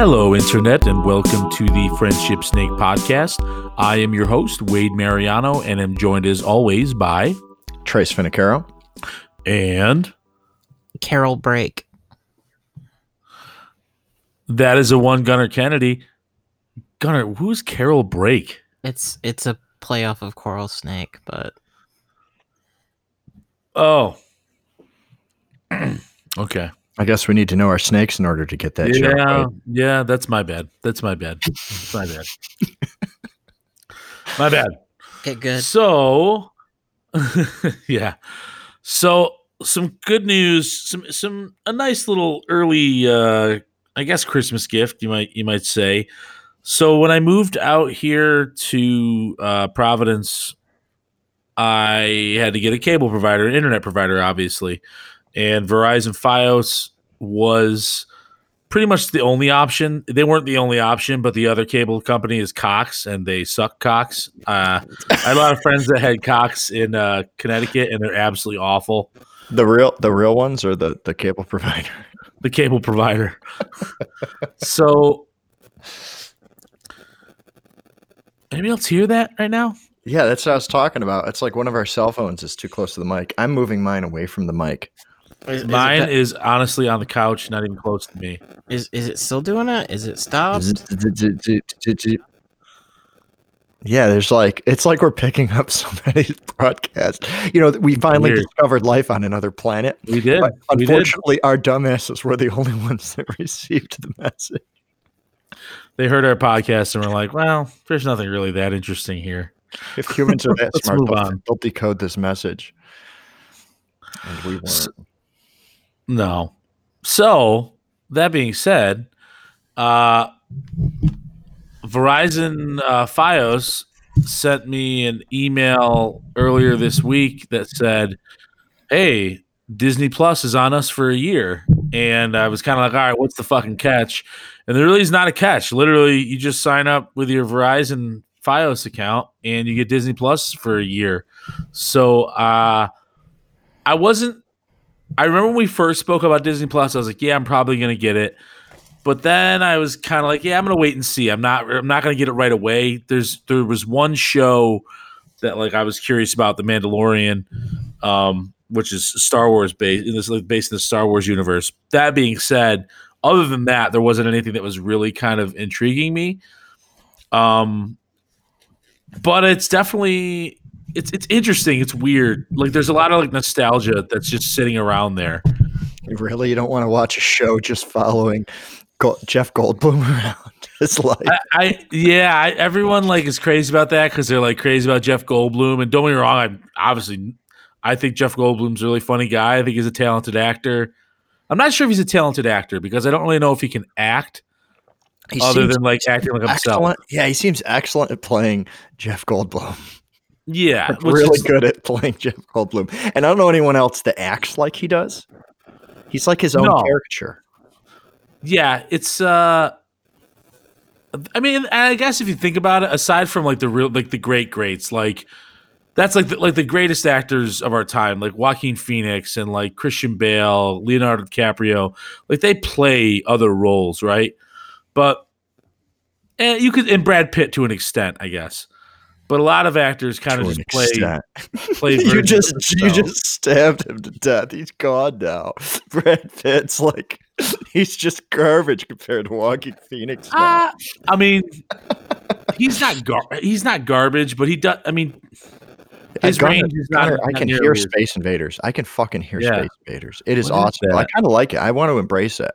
Hello, Internet, and welcome to the Friendship Snake podcast. I am your host, Wade Mariano, and am joined as always by Trace Finicaro. and Carol Break. that is a one Gunner Kennedy. Gunner, who's Carol Break? It's it's a playoff of Coral Snake, but Oh, okay. I guess we need to know our snakes in order to get that joke. yeah, right. yeah, that's my bad. That's my bad. That's my bad. my bad. Okay, good. So, yeah. So, some good news. Some some a nice little early, uh, I guess, Christmas gift. You might you might say. So when I moved out here to uh, Providence, I had to get a cable provider, an internet provider, obviously, and Verizon FiOS was pretty much the only option. They weren't the only option, but the other cable company is Cox, and they suck Cox. Uh, I had a lot of friends that had Cox in uh, Connecticut, and they're absolutely awful. The real the real ones or the the cable provider. The cable provider. so, anybody else hear that right now? Yeah, that's what I was talking about. It's like one of our cell phones is too close to the mic. I'm moving mine away from the mic. Is, is Mine it, is honestly on the couch, not even close to me. is is it still doing it? Is it stopped? Yeah, there's like it's like we're picking up somebody's broadcast. You know, we finally Weird. discovered life on another planet. We did. But we did. unfortunately, our dumbasses were the only ones that received the message. They heard our podcast and were like, "Well, there's nothing really that interesting here." If humans are that Let's smart, move they'll, on. they'll decode this message. And we weren't. S- No. So that being said, uh, Verizon uh, FiOS sent me an email earlier this week that said, "Hey, Disney Plus is on us for a year," and I was kind of like, "All right, what's the fucking catch?" And there really is not a catch. Literally, you just sign up with your Verizon FiOS account and you get Disney Plus for a year. So uh, I wasn't I remember when we first spoke about Disney Plus, I was like, yeah, I'm probably to get it. But then I was kind of like, yeah, I'm to wait and see. I'm not I'm not to get it right away. There's there was one show that like I was curious about, The Mandalorian, um, which is Star Wars based in this like based in the Star Wars universe. That being said, other than that, there wasn't anything that was really kind of intriguing me. Um but it's definitely it's it's interesting. It's weird. Like there's a lot of like nostalgia that's just sitting around there. Really, you don't want to watch a show just following Jeff Goldblum around his life. I, I yeah, I, everyone like is crazy about that because they're like crazy about Jeff Goldblum. And don't get me wrong, I'm obviously I think Jeff Goldblum's a really funny guy. I think he's a talented actor. I'm not sure if he's a talented actor because I don't really know if he can act He other than like acting like himself. excellent. Yeah, he seems excellent at playing Jeff Goldblum. Yeah, really is- good at playing Jeff Goldblum. And I don't know anyone else that acts like he does. He's like his own No. caricature. yeah it's uh i mean i guess if you think about it aside from like the real like the great greats like that's like the, like the greatest actors of our time like joaquin phoenix and like christian bale leonardo dicaprio like they play other roles right but and you could and brad pitt to an extent i guess but a lot of actors kind of just play extent. play you just you just stabbed him to death. He's gone now. Brad Pitt's like he's just garbage compared to Joaquin Phoenix. now. Uh, I mean, he's not gar- he's not garbage, but he does. I mean, his Gunner- range is not. Gunner, I can hear as- Space Invaders. I can fucking hear Yeah. Space Invaders. It is What is awesome. I kind of like it. I want to embrace it.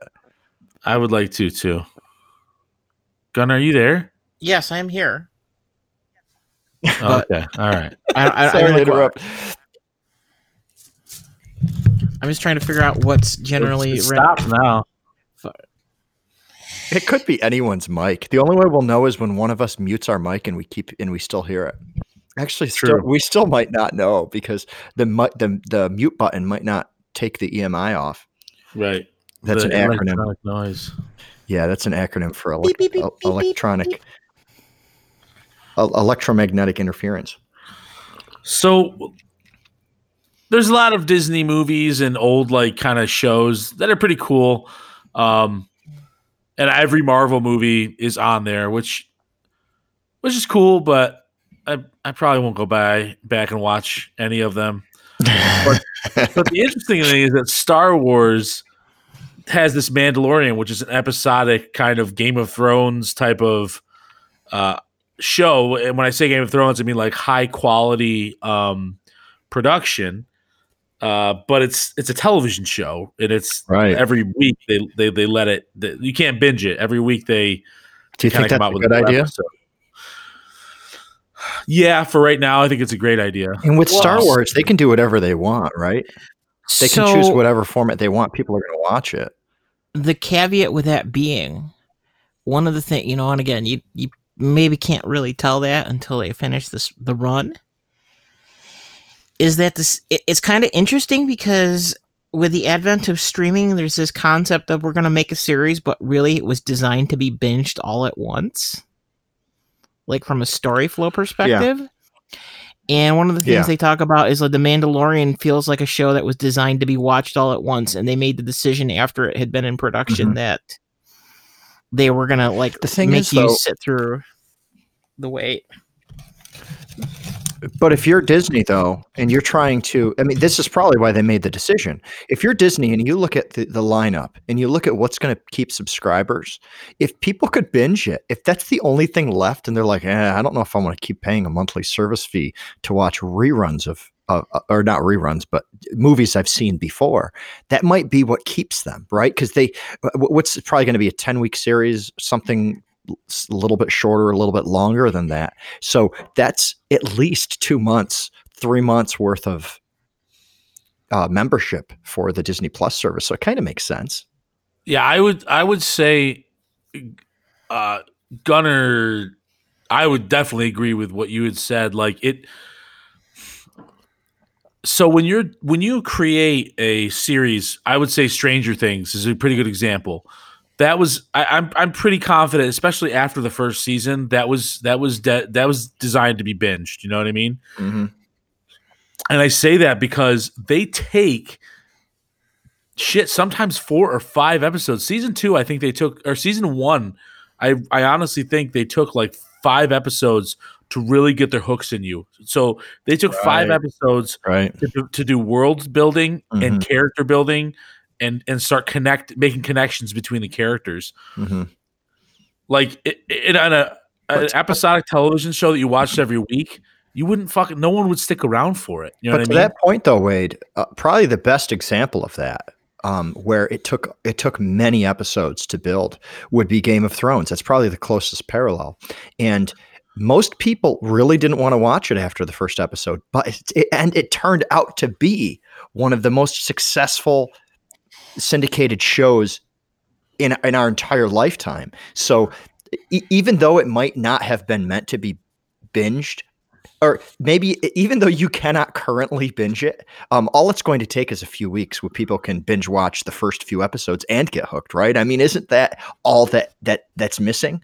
I would like to too. Gunnar, are you there? Yes, I am here. Oh, okay, all right. I, I, I Sorry don't to like what- interrupt. I'm just trying to figure out what's generally It's- it ra- now. It could be anyone's mic. The only way we'll know is when one of us mutes our mic and we keep and we still hear it. Actually, still, we still might not know because the the the mute button might not take the EMI off. Right. That's The an acronym. electronic Noise. Yeah, that's an acronym for elec- Beep, beep, beep, el- beep, beep, electronic el- electromagnetic interference. So there's a lot of Disney movies and old like kind of shows that are pretty cool. Um and every Marvel movie is on there, which which is cool, but I I probably won't go by back and watch any of them. But the interesting thing is that Star Wars has this Mandalorian, which is an episodic kind of Game of Thrones type of uh, show. And when I say Game of Thrones, I mean like high quality um, production. Uh, but it's it's a television show, and it's Right. every week they they, they let it. They, you can't binge it. Every week they Do you think that's out a with good idea? episode. Yeah, for right now, I think it's a great idea. And with Star Wars, they can do whatever they want, right? They can choose whatever format they want. People are going to watch it. the caveat with that being one of the things you know and again you you maybe can't really tell that until they finish this the run is that this it, it's kind of interesting because with the advent of streaming there's this concept of we're going to make a series but really it was designed to be binged all at once like from a story flow perspective yeah. and one of the things Yeah. they talk about is like the Mandalorian feels like a show that was designed to be watched all at once, and they made the decision after it had been in production Mhm. that they were gonna like The thing make is, you though- sit through the wait. But if you're Disney, though, and you're trying to, I mean, this is probably why they made the decision. If you're Disney and you look at the, the lineup and you look at what's going to keep subscribers, if people could binge it, if that's the only thing left, and they're like, eh, I don't know if I want to keep paying a monthly service fee to watch reruns of, uh, uh, or not reruns, but movies I've seen before, that might be what keeps them, right? Because they, what's probably going to be a 10 week series, something a little bit shorter, a little bit longer than that. So that's at least two months, three months worth of uh, membership for the Disney Plus service. So it kind of makes sense. Yeah, I would I would say uh Gunner I would definitely agree with what you had said. Like it so when you're when you create a series, I would say Stranger Things is a pretty good example. That was I, I'm I'm pretty confident, especially after the first season. That was that was de- that was designed to be binged. You know what I mean? Mm-hmm. And I say that because they take shit sometimes four or five episodes. Season two, I think they took, or season one, I I honestly think they took like five episodes to really get their hooks in you. So they took five episodes Right. to, do- to do world building and Mhm. character building and and start connect making connections between the characters. hmm Like it, it, on a an episodic television show that you watched every week, you wouldn't fucking no one would stick around for it. You know But what to I mean? that point, though, Wade, uh, probably the best example of that, um, where it took it took many episodes to build, would be Game of Thrones. That's probably the closest parallel, and most people really didn't want to watch it after the first episode, but it, it- and it turned out to be one of the most successful syndicated shows in in our entire lifetime. So e- even though it might not have been meant to be binged or maybe even though you cannot currently binge it, um, all it's going to take is a few weeks where people can binge watch the first few episodes and get hooked, right? I mean, isn't that all that that that's missing?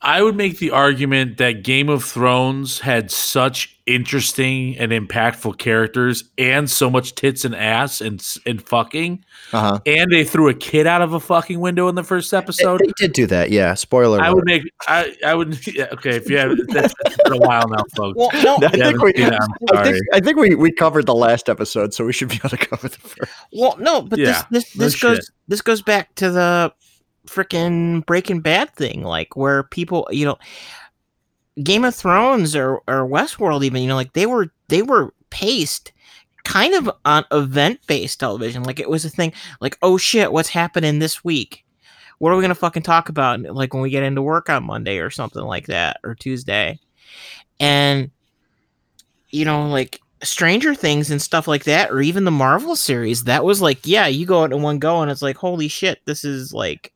I would make the argument that Game of Thrones had such interesting and impactful characters and so much tits and ass and and fucking Uh-huh. and they threw a kid out of a fucking window in the first episode. they did do that, yeah. Spoiler. I alert. would make I I would yeah, okay if you have that's it's been a while now, folks. Well, no, I think we, yeah, I'm think. I think we, we covered the last episode, so we should be able to cover the first. well, no, but Yeah, this this no goes shit. this goes back to the freaking Breaking Bad thing, like where people, you know, Game of Thrones or or Westworld, even, you know, like they were they were paced kind of on event based television. Like it was a thing, like oh shit, what's happening this week? What are we gonna fucking talk about? Like when we get into work on Monday or something like that, or Tuesday, and you know, like Stranger Things and stuff like that, or even the Marvel series, that was like, yeah, you go out in one go, and it's like, holy shit, this is like,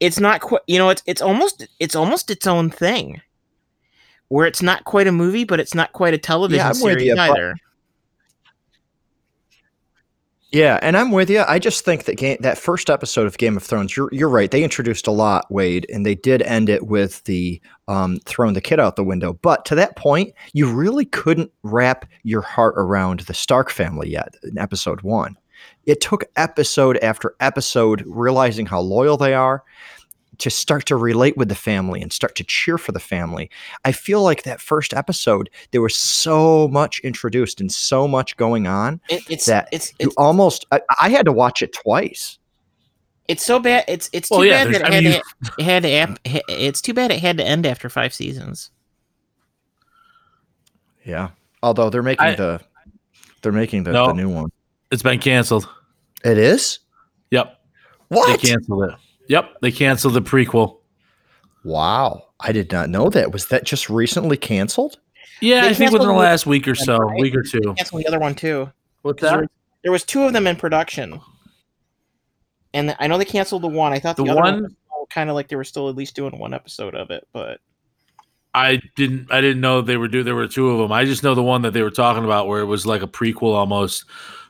it's not quite, you know, it's it's almost it's almost its own thing, where it's not quite a movie, but it's not quite a television I'm series either. Yeah, and I'm with you. I just think that game, that first episode of Game of Thrones, you're you're right. They introduced a lot, Wade, and they did end it with the um, throwing the kid out the window. But to that point, you really couldn't wrap your heart around the Stark family yet in episode one. It took episode after episode realizing how loyal they are to start to relate with the family and start to cheer for the family. I feel like that first episode, there was so much introduced and so much going on It, it's that it's you it's, almost, I, I had to watch it twice. it's so bad. It's it's too Well, yeah, bad that it had, mean, to, had to. ap- It's too bad it had to end after five seasons. Yeah. Although they're making I- the, they're making the, No. the new one. It's been canceled. It is? Yep. What? They canceled it. Yep. They canceled the prequel. Wow. I did not know that. Was that just recently canceled? Yeah, They I think within the last week or so, Right. week or two. Cancel the other one too. What's 'Cause There, there was two of them in production, and I know they canceled the one. I thought the, The other one- one kind of like they were still at least doing one episode of it, but I didn't. I didn't know they were do. There were two of them. I just know the one that they were talking about, where it was like a prequel almost.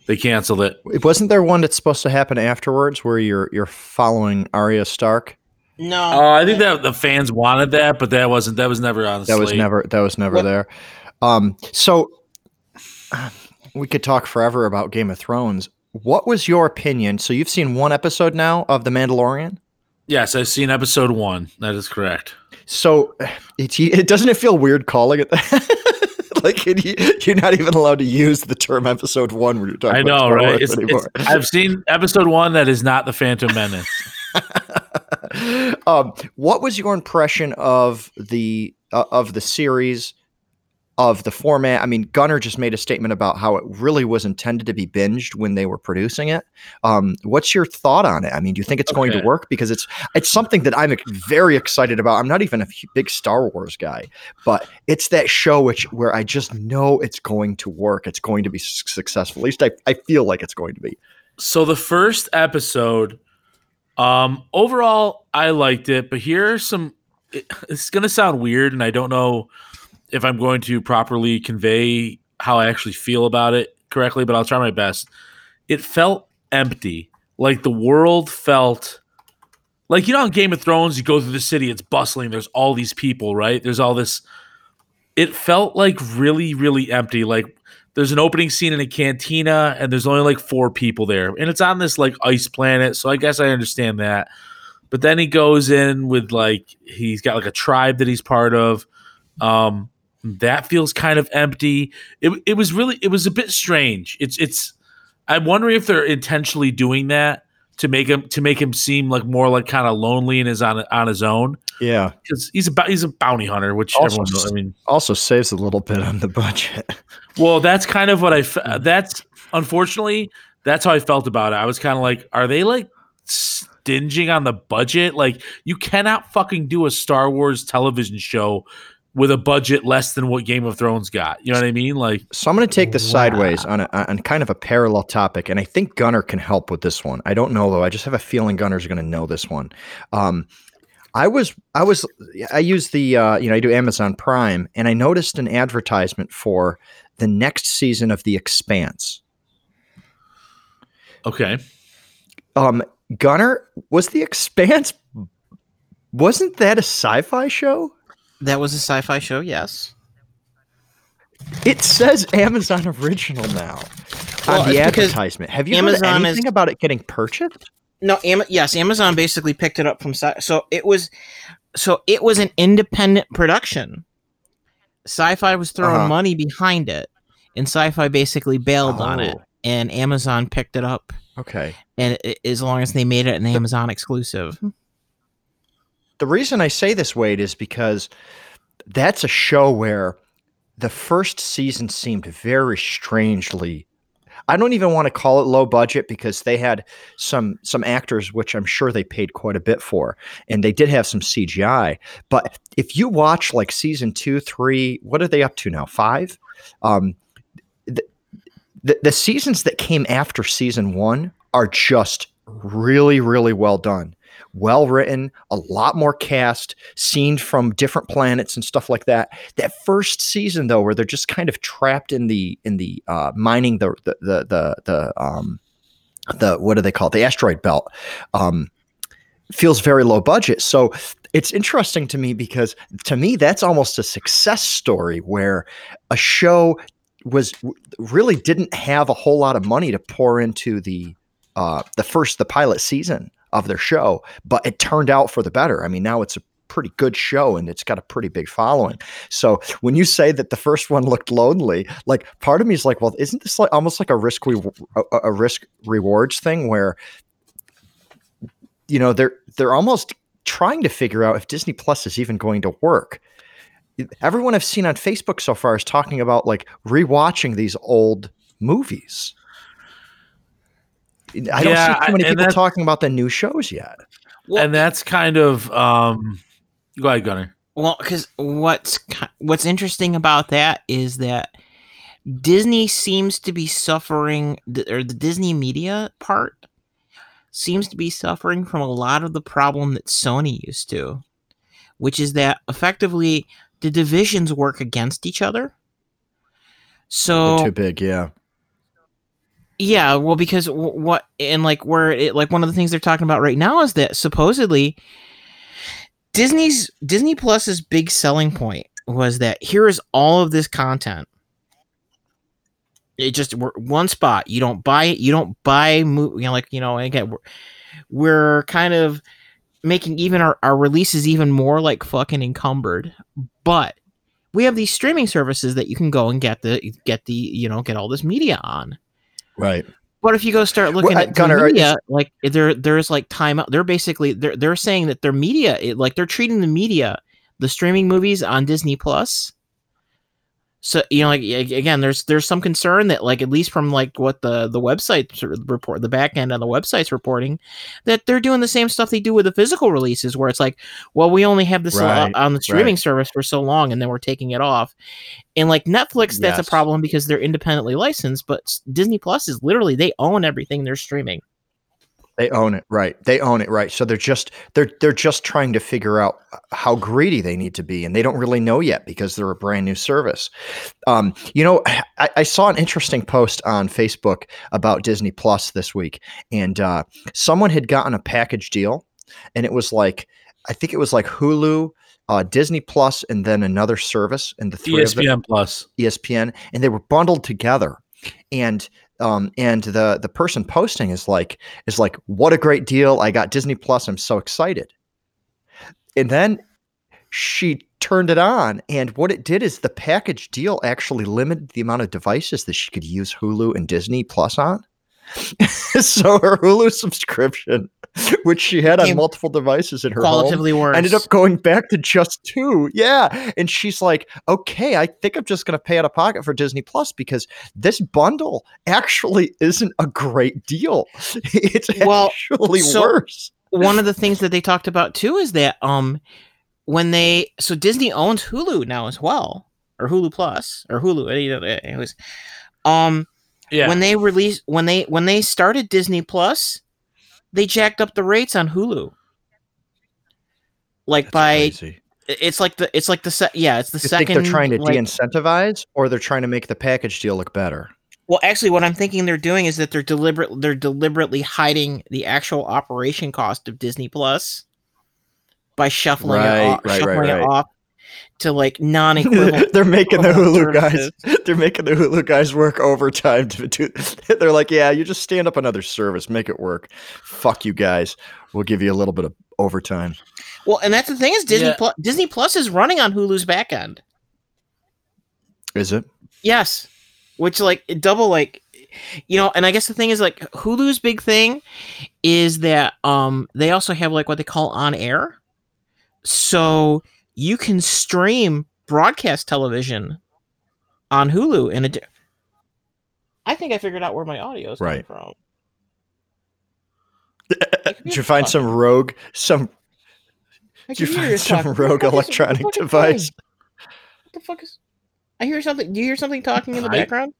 They canceled it. It wasn't there one that's supposed to happen afterwards where you're you're following Arya Stark? no. Oh, I think that the fans wanted that, but that wasn't. That was never on. The That was never that was never What- there. Um so we could talk forever about Game of Thrones. What was your opinion? So you've seen one episode now of The Mandalorian? Yes, I've seen episode one. That is correct. So it, it doesn't it feel weird calling it that? like it, you're not even allowed to use the term episode one when you're talking I know, right? It's, it's, I've seen episode one. That is not the Phantom Menace. um, what was your impression of the uh, of the series of the format? I mean, Gunnar just made a statement about how it really was intended to be binged when they were producing it. Um, what's your thought on it? I mean, do you think it's going to work? Because it's it's something that I'm very excited about. I'm not even a big Star Wars guy, but it's that show which where I just know it's going to work. It's going to be successful. At least I, I feel like it's going to be. so the first episode um overall i liked it but here are some it, it's going to sound weird and i don't know if i'm going to properly convey how i actually feel about it correctly but i'll try my best. It felt empty. Like the world felt like you know in game of thrones you go through the city it's bustling there's all these people right? There's all this it felt like really really empty. Like there's an opening scene in a cantina and there's only like four people there and it's on this like ice planet so i guess i understand that. But then he goes in with like he's got like a tribe that he's part of. Um that feels kind of empty it, it was really it was a bit strange it's it's i'm wondering if they're intentionally doing that to make him to make him seem like more like kind of lonely and is on on his own Yeah. because he's a bou- he's a bounty hunter which Also everyone knows i mean Also saves a little bit on the budget. well, that's kind of what I. fe- That's unfortunately that's how I felt about it. I was kind of like, are they like stinging on the budget? Like, you cannot fucking do a Star Wars television show with a budget less than what Game of Thrones got. You know what I mean? Like, So I'm going to take this sideways on a, on kind of a parallel topic, and I think Gunner can help with this one. I don't know though. I just have a feeling Gunner's going to know this one. Um, I was I was I use the uh, you know I do Amazon Prime, and I noticed an advertisement for the next season of The Expanse. okay, Um, Gunner was The Expanse. Wasn't that a sci-fi show? That was a sci-fi show. Yes. It says Amazon original now Well, on the advertisement. Have you Amazon heard is- anything about it getting purchased? No, Am- yes, Amazon basically picked it up from sci- so it was so it was an independent production. Sci-Fi was throwing Uh-huh. money behind it, and Sci-Fi basically bailed on it, Oh. and Amazon picked it up. Okay. And it, as long as they made it an Amazon exclusive, The reason I say this, Wade, is because that's a show where the first season seemed very strangely. I don't even want to call it low budget because they had some some actors, which I'm sure they paid quite a bit for, and they did have some CGI. But if you watch like season two, three, what are they up to now? Five. Um, the, the the seasons that came after season one are just really, really well done well written, a lot more cast, scenes from different planets and stuff like that. That first season though, where they're just kind of trapped in the in the uh, mining the the the the, the um the what do they call it? The asteroid belt. Um, feels very low budget. So it's interesting to me because to me that's almost a success story where a show was really didn't have a whole lot of money to pour into the uh, the first the pilot season of their show, but it turned out for the better. I mean, now it's a pretty good show and it's got a pretty big following. So when you say that the first one looked lonely, like part of me is like, well, isn't this like almost like a risk a, a risk rewards thing where you know they're they're almost trying to figure out if Disney Plus is even going to work. Everyone I've seen on Facebook so far is talking about like rewatching these old movies. I don't Yeah, see too many and people that's- talking about the new shows yet. Well, and that's kind of um go ahead gunner Well, because what's what's interesting about that is that Disney seems to be suffering, or the Disney media part seems to be suffering from a lot of the problem that Sony used to, which is that effectively the divisions work against each other. So too big, yeah. Yeah, well, because w- what and like where it like one of the things they're talking about right now is that supposedly Disney's Disney Plus's big selling point was that here is all of this content. It just one spot. You don't buy it. You don't buy you know like you know again we're, we're kind of making even our, our releases even more like fucking encumbered. But we have these streaming services that you can go and get the get the you know get all this media on. Right. But if you go start looking Well, at Gunnar, are- media, like there, there's like time out. They're basically they're they're saying that their media, like they're treating the media, the streaming movies on Disney Plus. So you know, like again, there's there's some concern that like at least from like what the the website sort of report, the back end on the website's reporting, that they're doing the same stuff they do with the physical releases, where it's like, well, we only have this Right, on the streaming right. service for so long, and then we're taking it off. And like Netflix, that's Yes. a problem because they're independently licensed, but Disney Plus is literally they own everything they're streaming. They own it, right? They own it, right? So they're just they're they're just trying to figure out how greedy they need to be, and they don't really know yet because they're a brand new service. Um, you know, I, I saw an interesting post on Facebook about Disney Plus this week, and uh, someone had gotten a package deal, and it was like I think it was like Hulu, uh, Disney Plus, and then another service, and the three of them, espn plus ESPN, and they were bundled together. And um, and the the person posting is like is like, what a great deal! I got Disney Plus. I'm so excited. And then she turned it on, and what it did is the package deal actually limited the amount of devices that she could use Hulu and Disney Plus on. so her Hulu subscription, which she had on multiple devices in her home, worse. ended up going back to just two. Yeah. And she's like, okay, I think I'm just going to pay out of pocket for Disney Plus because this bundle actually isn't a great deal. It's Well, actually so- worse. one of the things that they talked about too is that um when they so Disney owns Hulu now as well or Hulu Plus or Hulu it um yeah when they released when they when they started Disney Plus they jacked up the rates on Hulu like by crazy. it's like the it's like the se- yeah it's the You second think they're trying to like, de-incentivize or they're trying to make the package deal look better? Well, actually, what I'm thinking they're doing is that they're deliberate. They're deliberately hiding the actual operation cost of Disney Plus by shuffling Right, it off, right, right, shuffling right. it off to like non-equivalent. they're making the Hulu guys. They're making the Hulu guys work overtime to do. They're like, yeah, you just stand up another service, make it work. Fuck you guys. We'll give you a little bit of overtime. Well, and that's the thing is Disney Yeah. Plus. Disney Plus is running on Hulu's back end. Is it? Yes, which like double like you know, and I guess the thing is like Hulu's big thing is that um they also have like what they call on air. So you can stream broadcast television on Hulu in a di- I think I figured out where my audio is Right. coming from. Did you find some rogue, some did you find some talking. Rogue electronic device? What the fuck is? I hear something. Do you hear something talking in the I- background?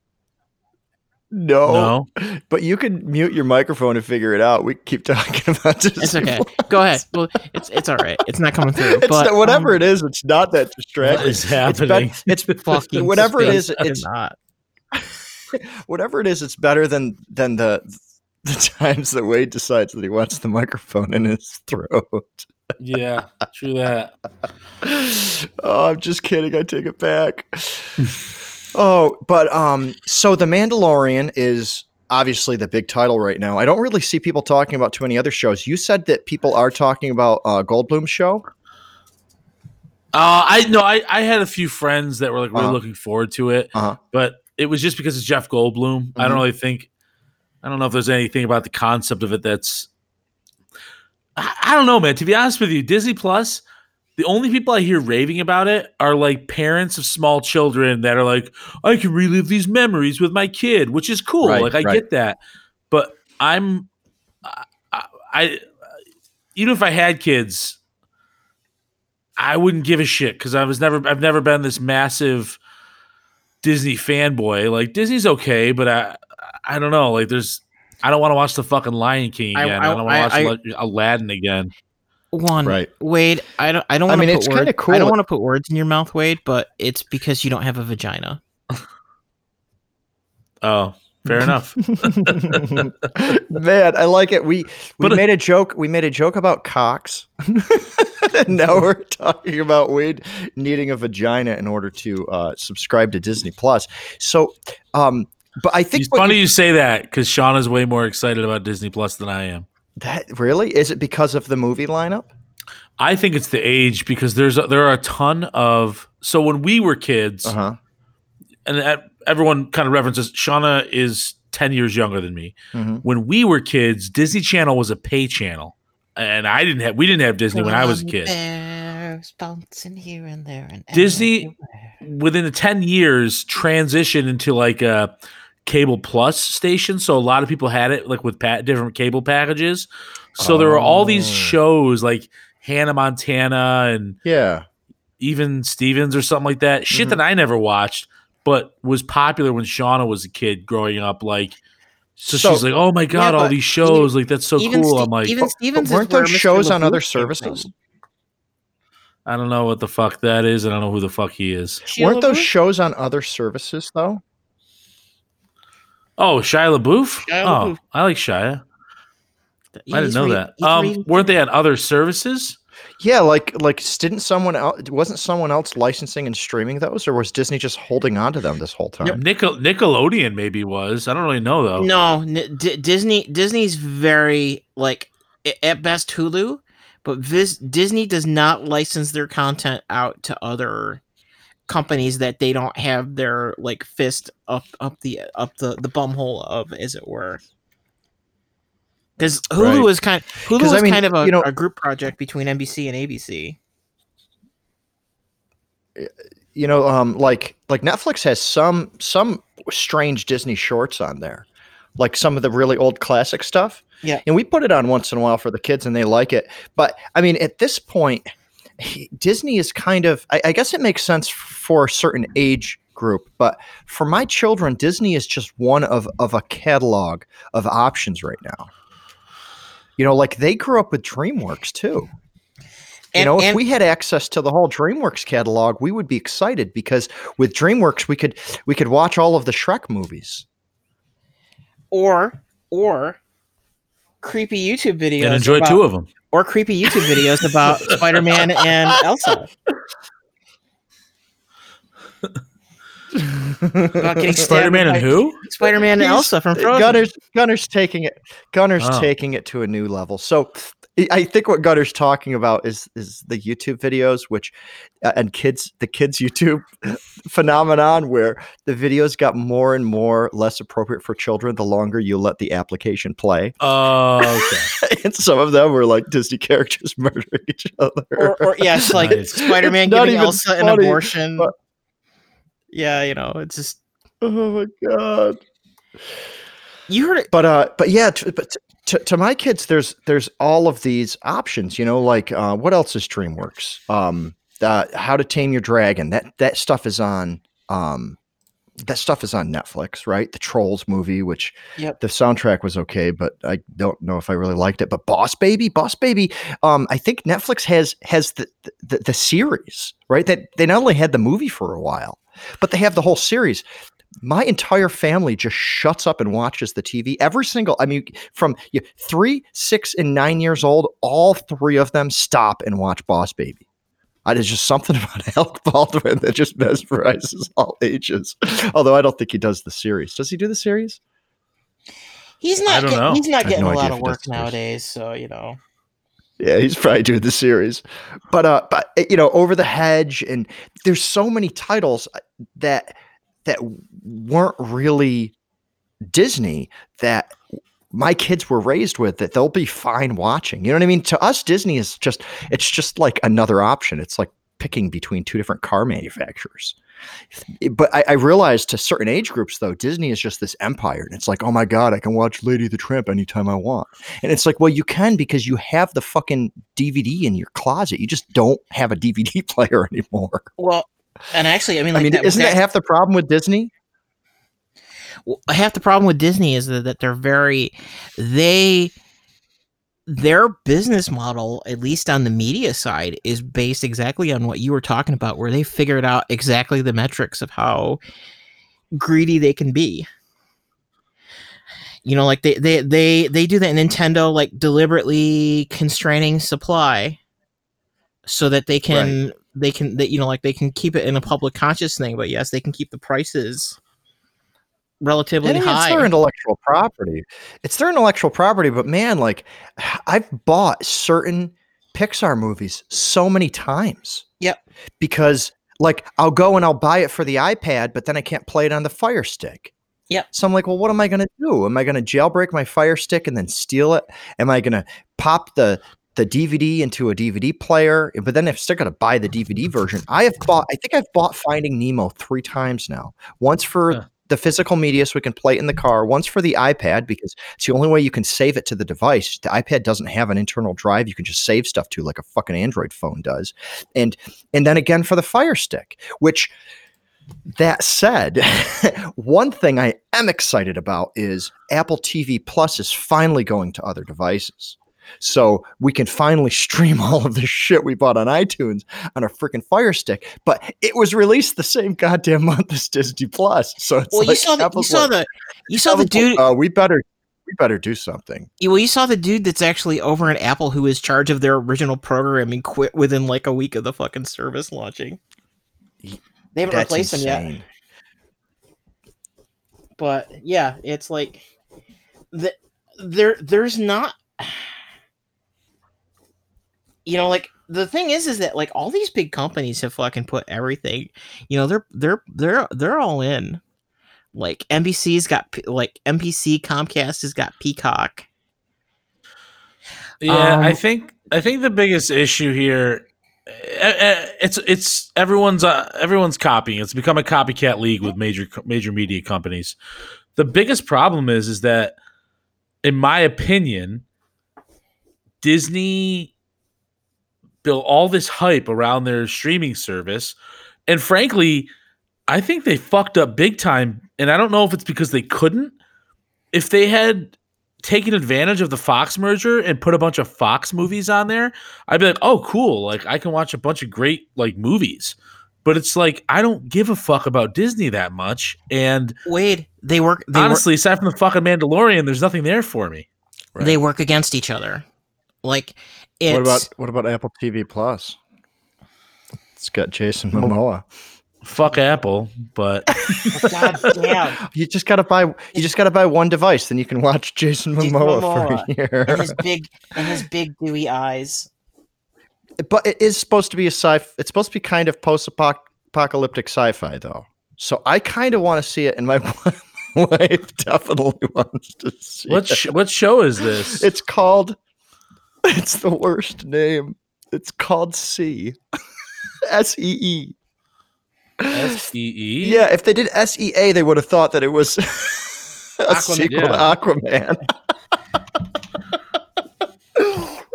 No, no but you can mute your microphone and figure it out. We keep talking about this. It's okay. Go ahead. Well, it's it's all right. It's not coming through. It's but not, whatever um, it is. It's not that what distracting. is It's, bet- happening it's fucking whatever it is. It's not. whatever it is. It's better than than the the times that Wade decides that he wants the microphone in his throat. yeah true that oh, I'm just kidding. I take it back. Oh, but um, so the Mandalorian is obviously the big title right now. I don't really see people talking about too many other shows. You said that people are talking about uh, Goldblum's show. Uh, I know I, I had a few friends that were like really Uh-huh. looking forward to it, Uh-huh. but it was just because it's Jeff Goldblum. I Mhm. don't really think, I don't know if there's anything about the concept of it that's, I, I don't know, man. To be honest with you, Disney Plus, the only people I hear raving about it are like parents of small children that are like, I can relive these memories with my kid, which is cool. Right, like I right. get that, but I'm, I, I, even if I had kids. I wouldn't give a shit because I was never I've never been this massive Disney fanboy. Like Disney's okay, but I I don't know. Like there's I don't want to watch the fucking Lion King again. I, I- don't want to watch Al- Aladdin again. One, Right. Wade. I don't. I don't I want to mean, put it's kinda cool I don't want to put words in your mouth, Wade. But it's because you don't have a vagina. Oh, fair enough. Man, I like it. We we But- made a joke. We made a joke about cocks. now we're talking about Wade needing a vagina in order to uh, subscribe to Disney Plus. So, um, but I think It's what funny you- you say that because Sean is way more excited about Disney Plus than I am. That really is it because of the movie lineup. I think it's the age because there's a, there are a ton of so when we were kids Uh huh. and that, everyone kind of references Shauna is ten years younger than me. hmm when we were kids, Disney Channel was a pay channel, and I didn't have. We didn't have Disney when I was a kid. Bears bouncing here and there and Disney- everywhere. Within the ten years, transitioned into like a cable plus station. So a lot of people had it like with pa- different cable packages. So there were all these Oh. shows like Hannah Montana and Yeah. even Stevens or something like that. Shit Mhm. that I never watched, but was popular when Shauna was a kid growing up. Like. So, she's like, "Oh my god, all these shows! like that's so cool." Ste- I'm like, even Stevens weren't is where those shows on other services? from. I don't know what the fuck that is. I don't know who the fuck he is. Shia Weren't those LaBeouf? shows on other services though? Oh, Shia LaBeouf. Shia oh, LaBeouf. I like Shia. Yeah, I didn't know re- that. Um, reading- weren't they on other services? Yeah, like like didn't someone else wasn't someone else licensing and streaming those, or was Disney just holding on to them this whole time? Nickel- Nickelodeon maybe was. I don't really know though. No, N- D- Disney. Disney's very like at best Hulu, but Viz- Disney does not license their content out to other companies that they don't have their like fist up up the up the the bumhole of, as it were. Because Hulu Right. was kind Hulu 'Cause, I mean, kind of a, you know- a group project between NBC and ABC. you know, um, like like Netflix has some some strange Disney shorts on there, like some of the really old classic stuff. Yeah. and we put it on once in a while for the kids, and they like it. But I mean, at this point, Disney is kind of. I, I guess it makes sense for a certain age group, but for my children, Disney is just one of of a catalog of options right now. You know, like they grew up with DreamWorks too. You And- know, if we had access to the whole DreamWorks catalog, we would be excited because with DreamWorks we could we could watch all of the Shrek movies. Or or creepy YouTube videos and enjoy about- two of them. Or creepy YouTube videos about Spider-Man and Elsa. Getting Spider Man and who? Spider-Man and Elsa from Frozen. Gunner's Gunner's taking it Gunner's Oh. taking it to a new level. So I- I think what Gunner's talking about is is the YouTube videos, which uh, and kids the kids YouTube phenomenon where the videos got more and more less appropriate for children the longer you let the application play. Oh, okay. and some of them were like Disney characters murdering each other. or, or yeah, like Nice. Spider-Man giving even Elsa an abortion. but- Yeah, you know, it's just oh my god. you heard it. but uh but yeah t- but t- to, to my kids there's there's all of these options you know like uh what else is dreamworks? Um uh, how to tame your dragon that that stuff is on um that stuff is on netflix right? The trolls movie which Yep. the soundtrack was okay but i don't know if i really liked it but boss baby boss baby um i think netflix has has the the, the series right? That they not only had the movie for a while but they have the whole series my entire family just shuts up and watches the TV. Every single, I mean, from you, three, six, and nine years old, all three of them stop and watch Boss Baby. I, there's just something about Alec Baldwin that just mesmerizes all ages. Although I don't think he does the series. Does he do the series? He's I not. don't Get, know. he's not getting no a lot of if he does work nowadays, so you know. Yeah, he's probably doing the series. But uh but uh, you know, Over the Hedge and there's so many titles uh, that that weren't really Disney that my kids were raised with that they'll be fine watching. You know what I mean? To us Disney is just it's just like another option. It's like picking between two different car manufacturers. But I, I realized to certain age groups though, Disney is just this empire. And it's like, oh my God, I can watch Lady the Tramp anytime I want. And it's like, well, you can because you have the fucking DVD in your closet. You just don't have a DVD player anymore. Well, and actually, I mean, I mean, that, isn't that that- half the problem with Disney? half the problem with Disney is that, that they're very they their business model, at least on the media side, is based exactly on what you were talking about, where they figured out exactly the metrics of how greedy they can be. You know, like they they they they do that. Nintendo like deliberately constraining supply so that they can they can you know like they can keep it in a public conscious thing. But yes, they can keep the prices relatively it's high. their intellectual property. It's their intellectual property, but man, like I've bought certain Pixar movies so many times. Yep. Because like I'll go and I'll buy it for the iPad, but then I can't play it on the Fire Stick. Yep. So I'm like, well, what am I going to do? Am I going to jailbreak my Fire Stick and then steal it? Am I going to pop the the DVD into a DVD player? But then if still got to buy the DVD version, I have bought. I think I've bought Finding Nemo three times now. Once for Huh. the physical media, so we can play it in the car. Once for the iPad because it's the only way you can save it to the device. The iPad doesn't have an internal drive you can just save stuff to, like a fucking Android phone does. And and then again for the Fire Stick, which that said, one thing I am excited about is Apple TV Plus is finally going to other devices. So we can finally stream all of the shit we bought on iTunes on a freaking Fire Stick. But it was released the same goddamn month as Disney Plus. So it's well, you like saw the you saw the you saw the dude. "Uh, we better we better do something. you- well, you saw the dude that's actually over at Apple who is charge of their original programming quit within like a week of the fucking service launching. They haven't That's replaced him yet. but yeah, it's like the, there there's not you know like the thing is is that like all these big companies have fucking put everything you know they're they're they're they're all in like NBC's got like NBC Comcast has got Peacock Yeah, I Um, think I think the biggest issue here, eh, eh, it's it's everyone's uh, everyone's copying. It's become a copycat league with major major media companies. The biggest problem is is that, in my opinion, Disney built all this hype around their streaming service, and frankly, I think they fucked up big time. And I don't know if it's because they couldn't. If they had taken advantage of the Fox merger and put a bunch of Fox movies on there, I'd be like, oh, cool. Like I can watch a bunch of great like movies. But it's like I don't give a fuck about Disney that much. And Wade they work they honestly, aside from the fucking Mandalorian, there's nothing there for me. work they work against each other like it's What about what about Apple TV Plus? It's got Jason Momoa. Fuck Apple, but god damn You just gotta buy. You just gotta buy one device, then you can watch Jason Jason Momoa, Momoa. for a year. and his big and his big dewy eyes but it is supposed to be a sci. It's supposed to be kind of post-apocalyptic sci-fi, though. So I kind of want to see it, and my wife definitely wants to see what it. what show is this? It's called. It's the worst name. It's called See. S E E. S E E. Yeah, if they did S E A, they would have thought that it was a Aquaman. sequel Yeah. to Aquaman.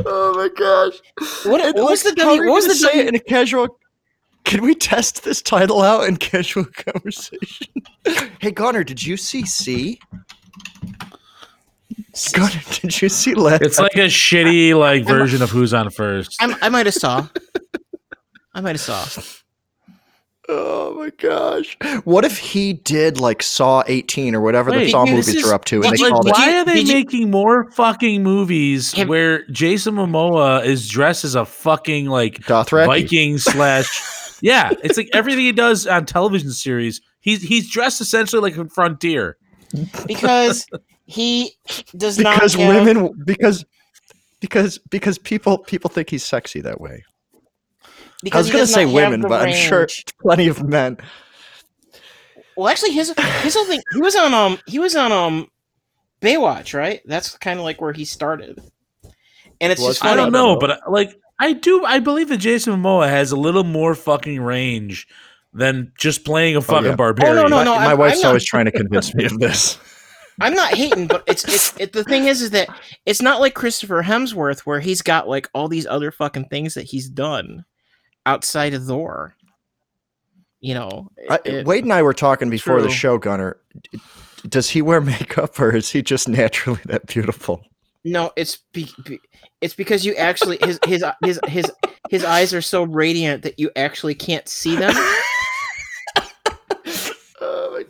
oh my gosh! What- And, what was like, the how W- what was the say W- it in a casual? Can we test this title out in casual conversation? hey, Gunnar, did you see C? Gunnar, did you see Let? It's like a shitty like version of Who's on First. I, I might have saw. I might have saw. Oh my gosh! What if he did like Saw 18 or whatever the Wait, Saw yeah, this movies is- are up to, and they you- called did it? why are they did you- making more fucking movies Have- where Jason Momoa is dressed as a fucking like Dothraki? Viking slash? yeah, it's like everything he does on television series. He's he's dressed essentially like a frontier. because he does not Because women, because because because people people think he's sexy that way. I because was he gonna say women, the but I'm sure plenty of men. Well, actually, his his whole thing. He was on um he was on um Baywatch, right? That's kind of like where he started. And it's Was just I funny. don't I don't know, know. but uh, like I do, I believe that Jason Momoa has a little more fucking range than just playing a fucking yeah. barbarian. Oh, no, my, no, my I'm- wife's I'm not- always trying to convince me of this. I'm not hating, but it's it's it, the thing is is that it's not like Christopher Hemsworth where he's got like all these other fucking things that he's done outside of Thor. You know, I, Wade and I were talking before the show, Gunner. Does he wear makeup, or is he just naturally that beautiful? no, it's be, be, it's because you actually his his his his his eyes are so radiant that you actually can't see them.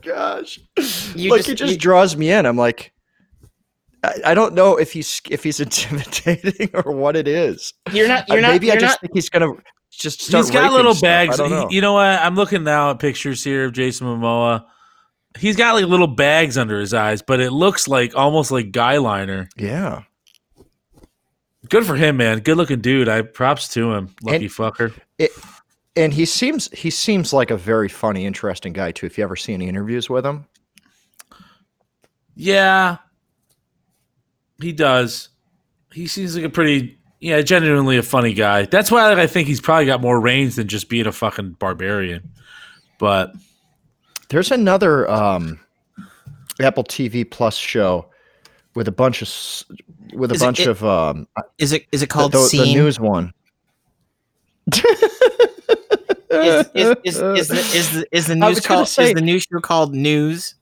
my gosh! You like just- he just you- draws me in. I'm like, I, I don't know if he's if he's intimidating or what it is. You're not. Uh, You're not. Maybe I just not. think he's gonna just start. He's got little stuff. Bags. know. He- you know what? I'm looking now at pictures here of Jason Momoa. He's got like little bags under his eyes, but it looks like almost like guy liner. yeah. Good for him, man. Good looking dude. I props to him. Lucky And- fucker. And he seems he seems like a very funny, interesting guy too. If you ever see any interviews with him, Yeah, he does. He seems like a pretty, yeah, genuinely a funny guy. That's why I think he's probably got more range than just being a fucking barbarian. But there's another um, Apple TV Plus show with a bunch of with a Is it- bunch it- of um, Is it is it called the, the Scene? news one. is, is, is, is, the, is, the, is the news called say- is the news show called News?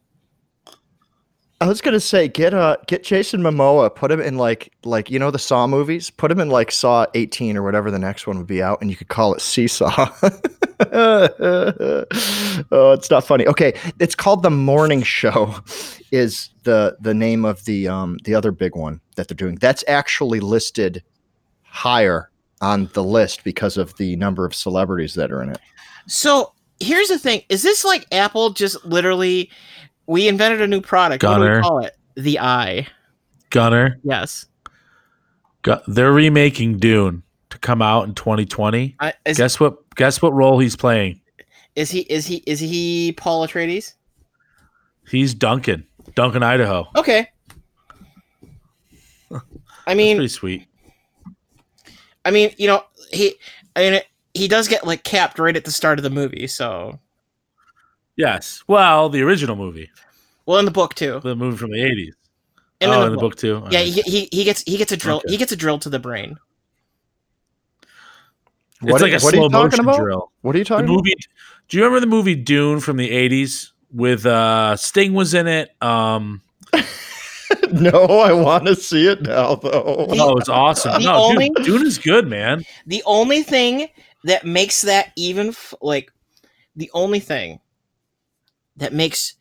I was gonna say get uh get Jason Momoa, put him in like like you know the Saw movies, put him in like Saw 18 or whatever the next one would be out, and you could call it Seesaw. oh, it's not funny. Okay, it's called the Morning Show, is the the name of the um the other big one that they're doing. That's actually listed higher on the list because of the number of celebrities that are in it. So here's the thing: is this like Apple just literally? We invented a new product. What do Gunner. we call it? The Eye. Gunner, Yes. gu- they're remaking Dune to come out in 2020. I, is, Guess what? Guess what role he's playing? is he is he is he Paul Atreides? He's Duncan, Duncan, Idaho. Okay. I That's mean, pretty sweet. I mean, you know, he, I mean, he does get like capped right at the start of the movie. So, Yes. Well, the original movie, well, in the book too. the movie from the 80s. And oh, in in the book too. Yeah, Alright. he, he he gets he gets a drill. Okay. He gets a drill to the brain. it's What- like a what are you slow talking motion about? drill. What are you The talking about? movie. Do you remember the movie Dune from the 80s with uh Sting was in it? Um no, I want to see it now though. The- Oh, it's awesome. the No, only- dude, Dune is good, man. The only thing that makes that even f- like the only thing that makes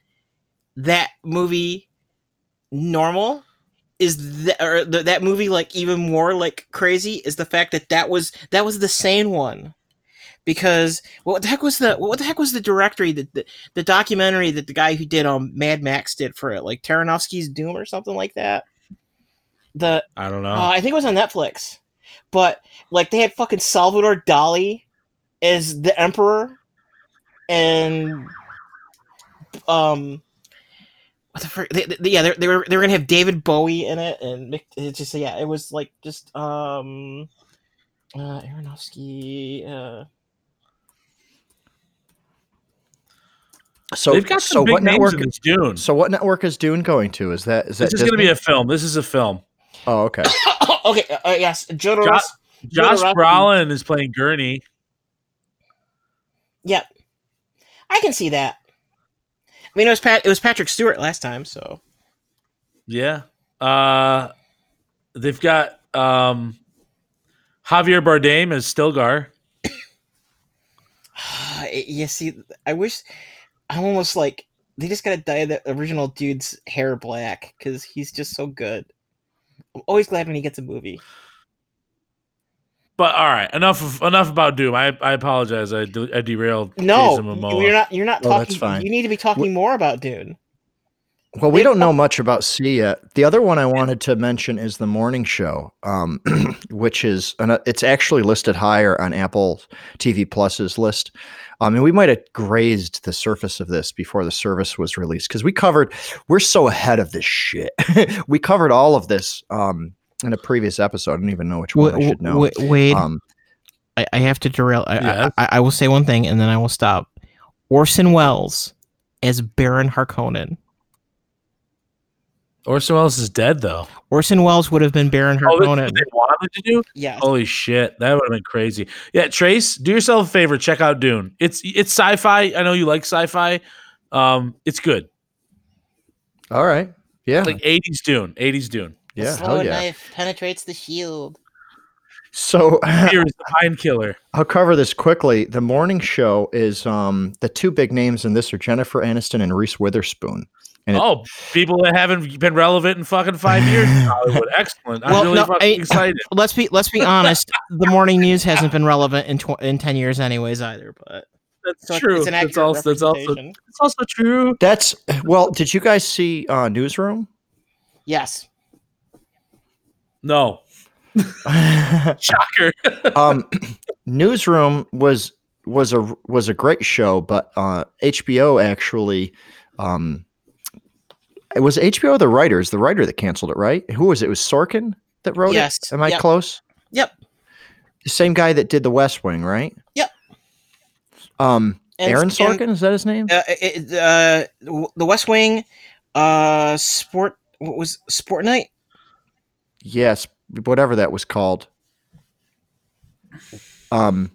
that movie normal is that or th- that movie like even more like crazy is the fact that that was that was the sane one because what the heck was the what the heck was the directory that the, the documentary that the guy who did um Mad Max did for it like Taranowski's Doom or something like that the I don't know. uh, I think it was on Netflix. But like they had fucking Salvador Dali as the emperor, and um, what the frick? They, they- yeah, they, they were they were gonna have David Bowie in it, and it's just yeah, it was like just um, uh, Aronofsky. Uh, So, They've got so some big what names network? in Dune. So what network is Dune going to? Is that is that? this is going to be a film. This is a film. Oh, okay. okay, uh, yes, Jodorowsky. Josh, Josh Jodorowsky. Brolin is playing Gurney. Yep, I can see that. I mean, it was Pat. It was Patrick Stewart last time, so Yeah. Uh they've got um Javier Bardem as Stilgar. Uh, you see, I wish I'm almost like they just gotta dye the original dude's hair black because he's just so good. I'm always glad when he gets a movie. But all right, enough of, enough about Doom. I, I apologize. I, de- I derailed. No, Jason you- Momoa. you're not. You're not Well, that's talking. fine. You need to be talking more about Dune. Well, we don't know much about See yet. The other one I wanted to mention is the morning show, um, which is an, it's actually listed higher on Apple TV Plus's list. I mean, we might have grazed the surface of this before the service was released because we covered. We're so ahead of this shit. we covered all of this um, in a previous episode. I don't even know which one I should know. Wade, Um, I, I have to derail. I, Yes. I, I will say one thing and then I will stop. Orson Welles as Baron Harkonnen. Orson Welles is dead though. Orson Welles would have been Baron Oh, that's Harkonnen. what they wanted to do. yes. Holy shit, that would have been crazy. Yeah, Trace, do yourself a favor. Check out Dune. It's it's sci-fi. I know you like sci-fi. Um, it's good. all right. Yeah. It's like '80s Dune. '80s Dune. yeah. Hell yeah. knife penetrates the shield. So Fear is the pine killer. I'll cover this quickly. The morning show is um the two big names in this are Jennifer Aniston and Reese Witherspoon. And it- Oh, people that haven't been relevant in fucking five years in Hollywood. Excellent. I'm Well, really no, fucking I- excited. Let's be let's be honest. the morning news hasn't been relevant in tw- in ten years, anyways, either. But That's so true. It's an that's accurate also that's also representation. that's also true. That's well, did you guys see uh Newsroom? Yes. No, shocker. um Newsroom was was a was a great show, but uh HBO actually um it was HBO the writers, the writer that canceled it, right? Who was it? It was Sorkin that wrote it? Yes. it? Am I Yep. close? Yep. The same guy that did the West Wing, right? Yep. Um And- Aaron and- Sorkin, is that his name? Uh, it, uh, the West Wing, uh, sport. What was Sport Night? Yes, whatever that was called. Um,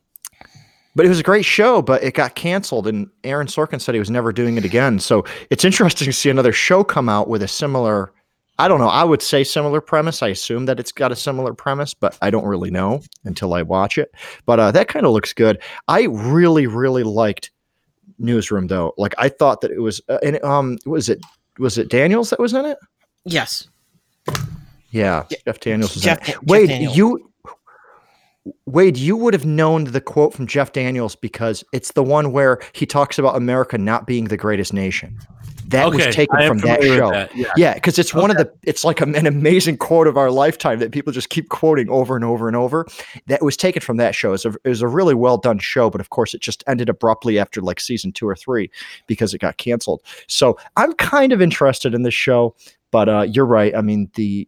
but it was a great show, but it got canceled, and Aaron Sorkin said he was never doing it again. So it's interesting to see another show come out with a similar. I don't know. I would say similar premise. I assume that it's got a similar premise, but I don't really know until I watch it. But uh, that kind of looks good. I really, really liked Newsroom, though. Like I thought that it was. Uh, and um, was it was it Daniels that was in it? Yes. Yeah, Je- Jeff Daniels was Jeff, in it. Jeff Wade, you Wade, you would have known the quote from Jeff Daniels because it's the one where he talks about America not being the greatest nation. That okay, was taken from that show. that, Yeah. Yeah, because it's one of the it's like a- an amazing quote of our lifetime that people just keep quoting over and over and over. That was taken from that show. It's a, it was a really well done show, but of course it just ended abruptly after like season two or three because it got canceled. So I'm kind of interested in this show, but uh, you're right. I mean, the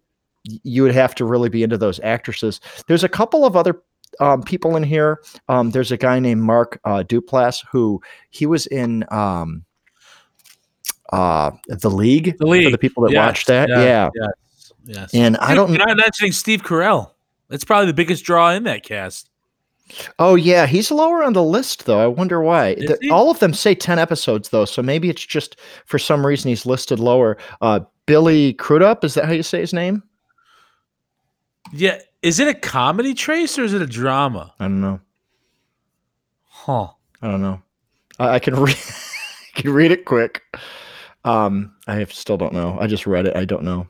you would have to really be into those actresses. There's a couple of other um, people in here. Um, there's a guy named Mark uh, Duplass who he was in um, uh, the League. The League. for the people that Yes, watch that. Yeah, Yes. Yes. and I don't. You're not mentioning Steve Carell. That's probably the biggest draw in that cast. Oh yeah, he's lower on the list though. I wonder why. The- all of them say ten episodes though, so maybe it's just for some reason he's listed lower. Uh, Billy Crudup, is that how you say his name? Yeah. Is it a comedy trace or is it a drama? I don't know. Huh. I don't know. I, I can read. I can read it quick. Um, I have, still don't know. I just read it. I don't know.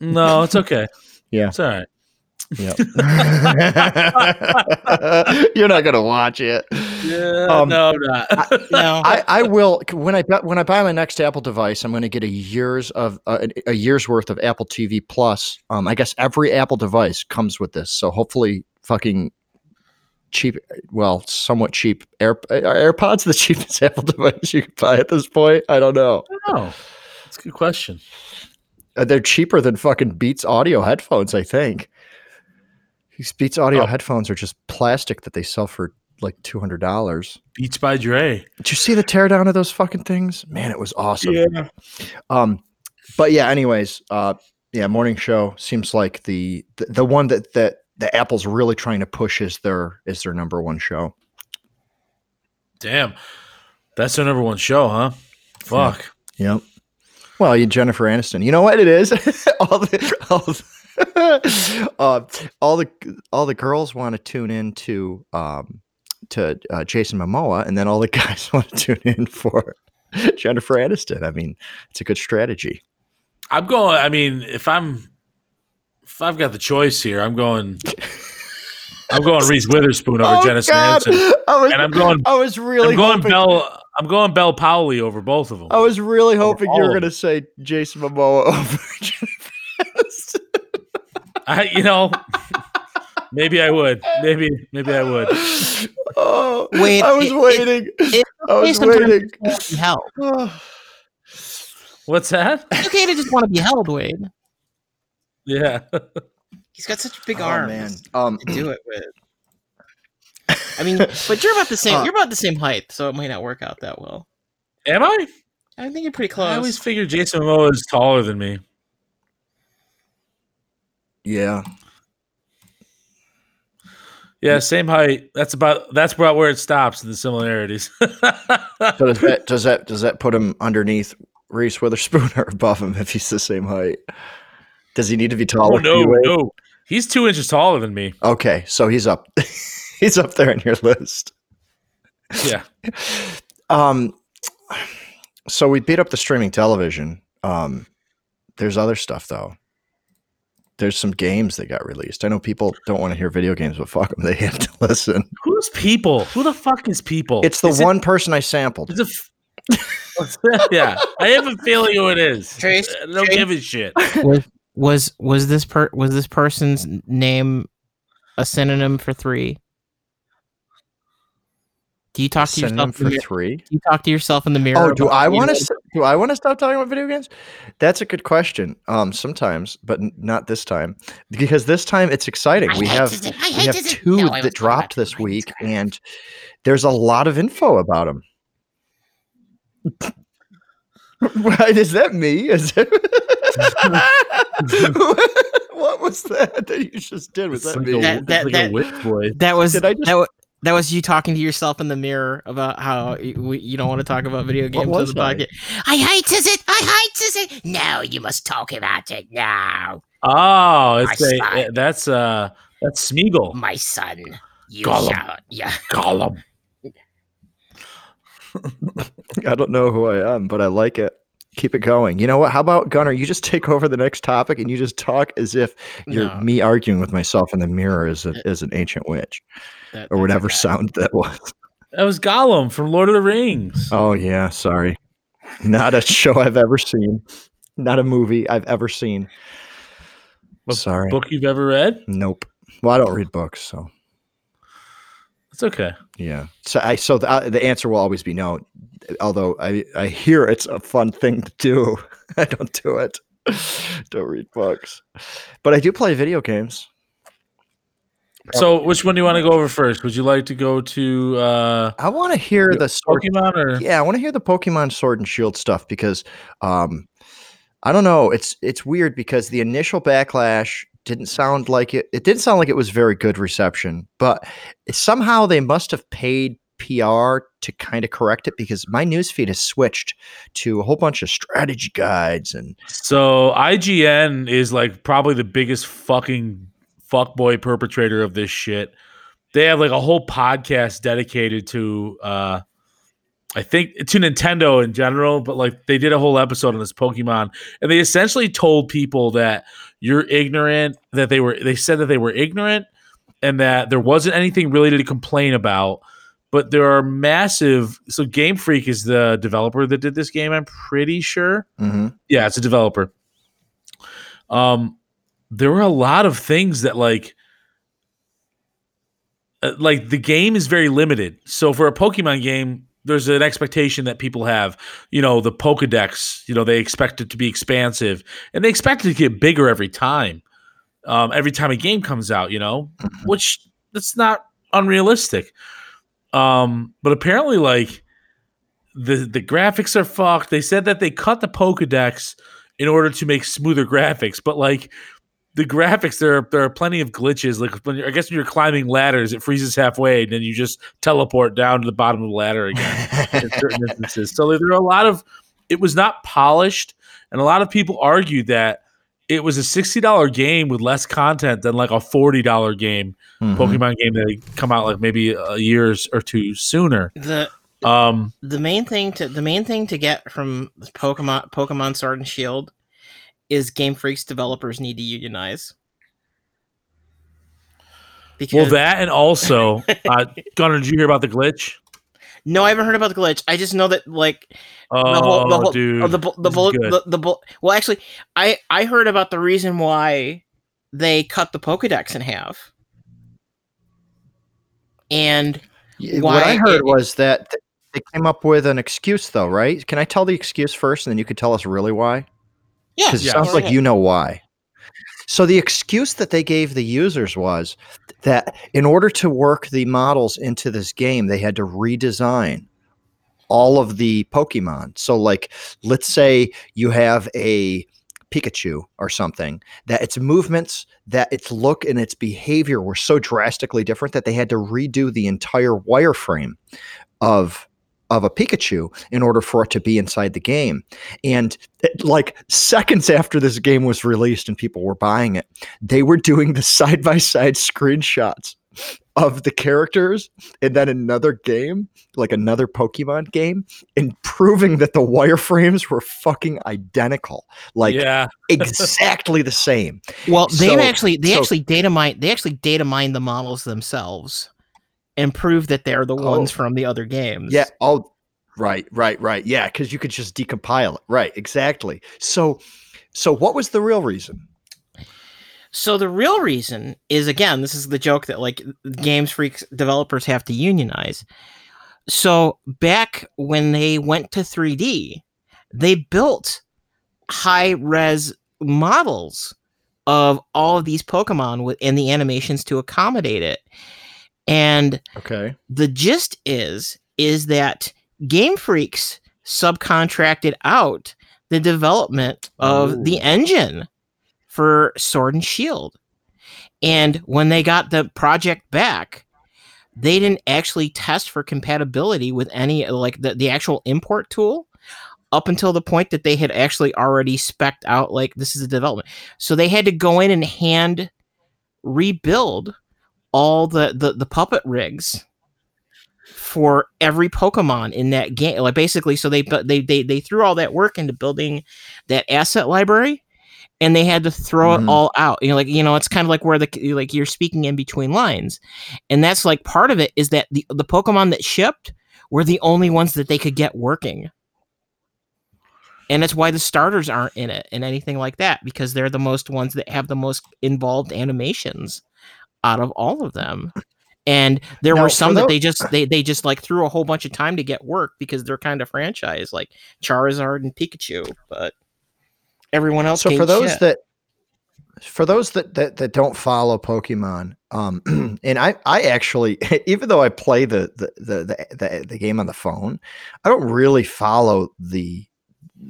No, it's okay. Yeah. It's all right. Yeah. You're not gonna watch it. Yeah. Um, no, I'm not. No. I, I will when I when I buy my next Apple device, I'm going to get a years of uh, a, a year's worth of Apple TV Plus. Um, I guess every Apple device comes with this, so hopefully, fucking cheap. Well, somewhat cheap. Air are AirPods the cheapest Apple device you can buy at this point? I don't know. no. It's a good question. Uh, they're cheaper than fucking Beats audio headphones. I think these Beats audio Oh. headphones are just plastic that they sell for like two hundred dollars. Beats by Dre. Did you see the teardown of those fucking things? Man, it was awesome. Yeah. Um, but yeah, anyways, uh, yeah, morning show seems like the, the the one that that the Apple's really trying to push is their is their number one show. Damn. That's their number one show, huh? Fuck. Yep. Well, you Jennifer Aniston. You know what it is? all the all, the- uh, all the all the girls want to tune in to um to uh, Jason Momoa, and then all the guys want to tune in for Jennifer Aniston. I mean, it's a good strategy. I'm going. I mean, if I'm if I've got the choice here, I'm going. I'm going Reese Witherspoon over Oh, Jennifer. Aniston, I was, and I'm going. I was really I'm going hoping, Bel. I'm going Bel Powley over both of them. I was really hoping you were going to say Jason Momoa over Jennifer. I, you know, maybe I would. Maybe, maybe I would. Oh, Wait, I was it- waiting. it- I was waiting. just wanna be held. Oh. What's that? It's okay to just want to be held, Wade. Yeah. He's got such big Oh, arms man. Um, to do it with. I mean, but you're about the same. Uh, you're about the same height, so it might not work out that well. Am I? I think you're pretty close. I always figured Jason Momoa is taller than me. Yeah. Yeah, same height. That's about that's about where it stops in the similarities. So does that does that does that put him underneath Reese Witherspoon or above him if he's the same height? Does he need to be oh taller? no, no. He's two inches taller than me. Okay, so he's up. he's up there in your list. Yeah. Um, so we beat up the streaming television. Um, there's other stuff though. There's some games that got released. I know people don't want to hear video games, but fuck them, they have to listen. Who's people? Who the fuck is people? It's the Is it- one person I sampled. It's a f- yeah, I have a feeling who it is. Trace, I don't Trace. give a shit. was was was this per was this person's name a synonym for three? Do you talk to yourself? Synonym In the for three. Do you talk to yourself in the mirror? Oh, do I want to? Do I want to stop talking about video games? That's a good question. Um, sometimes, but n- not this time, because this time it's exciting. I we hate have to say- I we hate have to say- two No, that dropped this Minecraft. week, and there's a lot of info about them. Right? Is that me? Is it? what was that that you just did? Was It's that like me? a, That- that- like that- a witch voice. That was Did I just- that, wa- that was you talking to yourself in the mirror about how y- we, you don't want to talk about video games on the I? podcast. I hate to say, I hate to say. No, you must talk about it now, Oh, it's a, that's uh that's Smeagol. my son. You Gollum. shall, yeah. Gollum. I don't know who I am, but I like it. Keep it going. You know what? How about Gunner? You just take over the next topic and you just talk as if you're No. me arguing with myself in the mirror as, a, as an ancient witch That- or whatever okay. sound that was. That was Gollum from Lord of the Rings. Oh, yeah. Sorry. Not a show I've ever seen. Not a movie I've ever seen. A Sorry. Book you've ever read? Nope. Well, I don't read books, so It's okay. yeah. So I so the, uh, the answer will always be no. Although I I hear it's a fun thing to do. I don't do it. don't read books, but I do play video games. So, which one do you want to go over first? Would you like to go to uh, I want to hear the sword. Pokemon or Yeah, I want to hear the Pokemon Sword and Shield stuff because um, I don't know. It's it's weird because the initial backlash didn't sound like it. It didn't sound like it was very good reception, but somehow they must have paid PR to kind of correct it because my newsfeed has switched to a whole bunch of strategy guides and So IGN is like probably the biggest fucking fuckboy perpetrator of this shit. They have like a whole podcast dedicated to uh I think to Nintendo in general, but like they did a whole episode on this Pokemon and they essentially told people that you're ignorant, that they were they said that they were ignorant and that there wasn't anything really to complain about. But there are massive so Game Freak is the developer that did this game, I'm pretty sure. Mhm. Yeah, it's a developer. Um, there were a lot of things that like, uh, like the game is very limited. So for a Pokemon game, there's an expectation that people have. You know, the Pokedex. You know, they expect it to be expansive, and they expect it to get bigger every time. Um, every time a game comes out, you know, which that's not unrealistic. Um, but apparently, like the the graphics are fucked. They said that they cut the Pokedex in order to make smoother graphics, but like the graphics, there are there are plenty of glitches. Like when you're, I guess when you're climbing ladders, it freezes halfway, and then you just teleport down to the bottom of the ladder again in certain instances. So there are a lot of it was not polished, and a lot of people argued that it was a sixty dollar game with less content than like a forty dollar game Mhm. Pokemon game that had come out like maybe a years or two sooner. The Um, the main thing to the main thing to get from Pokemon Pokemon Sword and Shield is Game Freak's developers need to unionize. Because well, that and also, uh, Gunnar, did you hear about the glitch? no, I haven't heard about the glitch. I just know that like Oh, the whole, the whole, dude, oh, the the this bullet, the, the bull. Well, actually, I I heard about the reason why they cut the Pokedex in half, and Yeah, what I heard it- was that they came up with an excuse, though, right? Can I tell the excuse first, and then you could tell us really why? Yeah, Because it Yeah. sounds like you know why. So the excuse that they gave the users was that in order to work the models into this game, they had to redesign all of the Pokemon. So, like, let's say you have a Pikachu or something, that its movements, that its look and its behavior were so drastically different that they had to redo the entire wireframe of of a Pikachu in order for it to be inside the game. And it- like seconds after this game was released and people were buying it, they were doing the side by side screenshots of the characters and then another game, like another Pokemon game, and proving that the wireframes were fucking identical. Like yeah, exactly the same. Well, they've So- actually they so- actually data mine they actually data mine the models themselves and prove that they're the ones Oh. from the other games. Yeah. Oh, right, right, right. Yeah, because you could just decompile it. Right. Exactly. So, so what was the real reason? So the real reason is again, this is the joke that like games freaks developers have to unionize. So back when they went to 3D, they built high res models of all of these Pokemon with and the animations to accommodate it. And Okay. the gist is is that Game Freaks subcontracted out the development of the engine for Sword and Shield. And when they got the project back, they didn't actually test for compatibility with any like the, the actual import tool up until the point that they had actually already specced out like this is a development. So they had to go in and hand rebuild all the the, the puppet rigs for every Pokemon in that game. Like basically, so they they they they threw all that work into building that asset library, and they had to throw Mhm. it all out. You know, like you know, it's kind of like where the like you're speaking in between lines, and that's like part of it is that the the Pokemon that shipped were the only ones that they could get working. And that's why the starters aren't in it and anything like that because they're the most ones that have the most involved animations out of all of them. And there Now, were some that tho- they just they they just like threw a whole bunch of time to get work because they're kind of franchise like Charizard and Pikachu, but everyone else. So for those shit. that for those that, that that don't follow Pokemon, um, and I I actually even though I play the the, the the the the game on the phone, I don't really follow the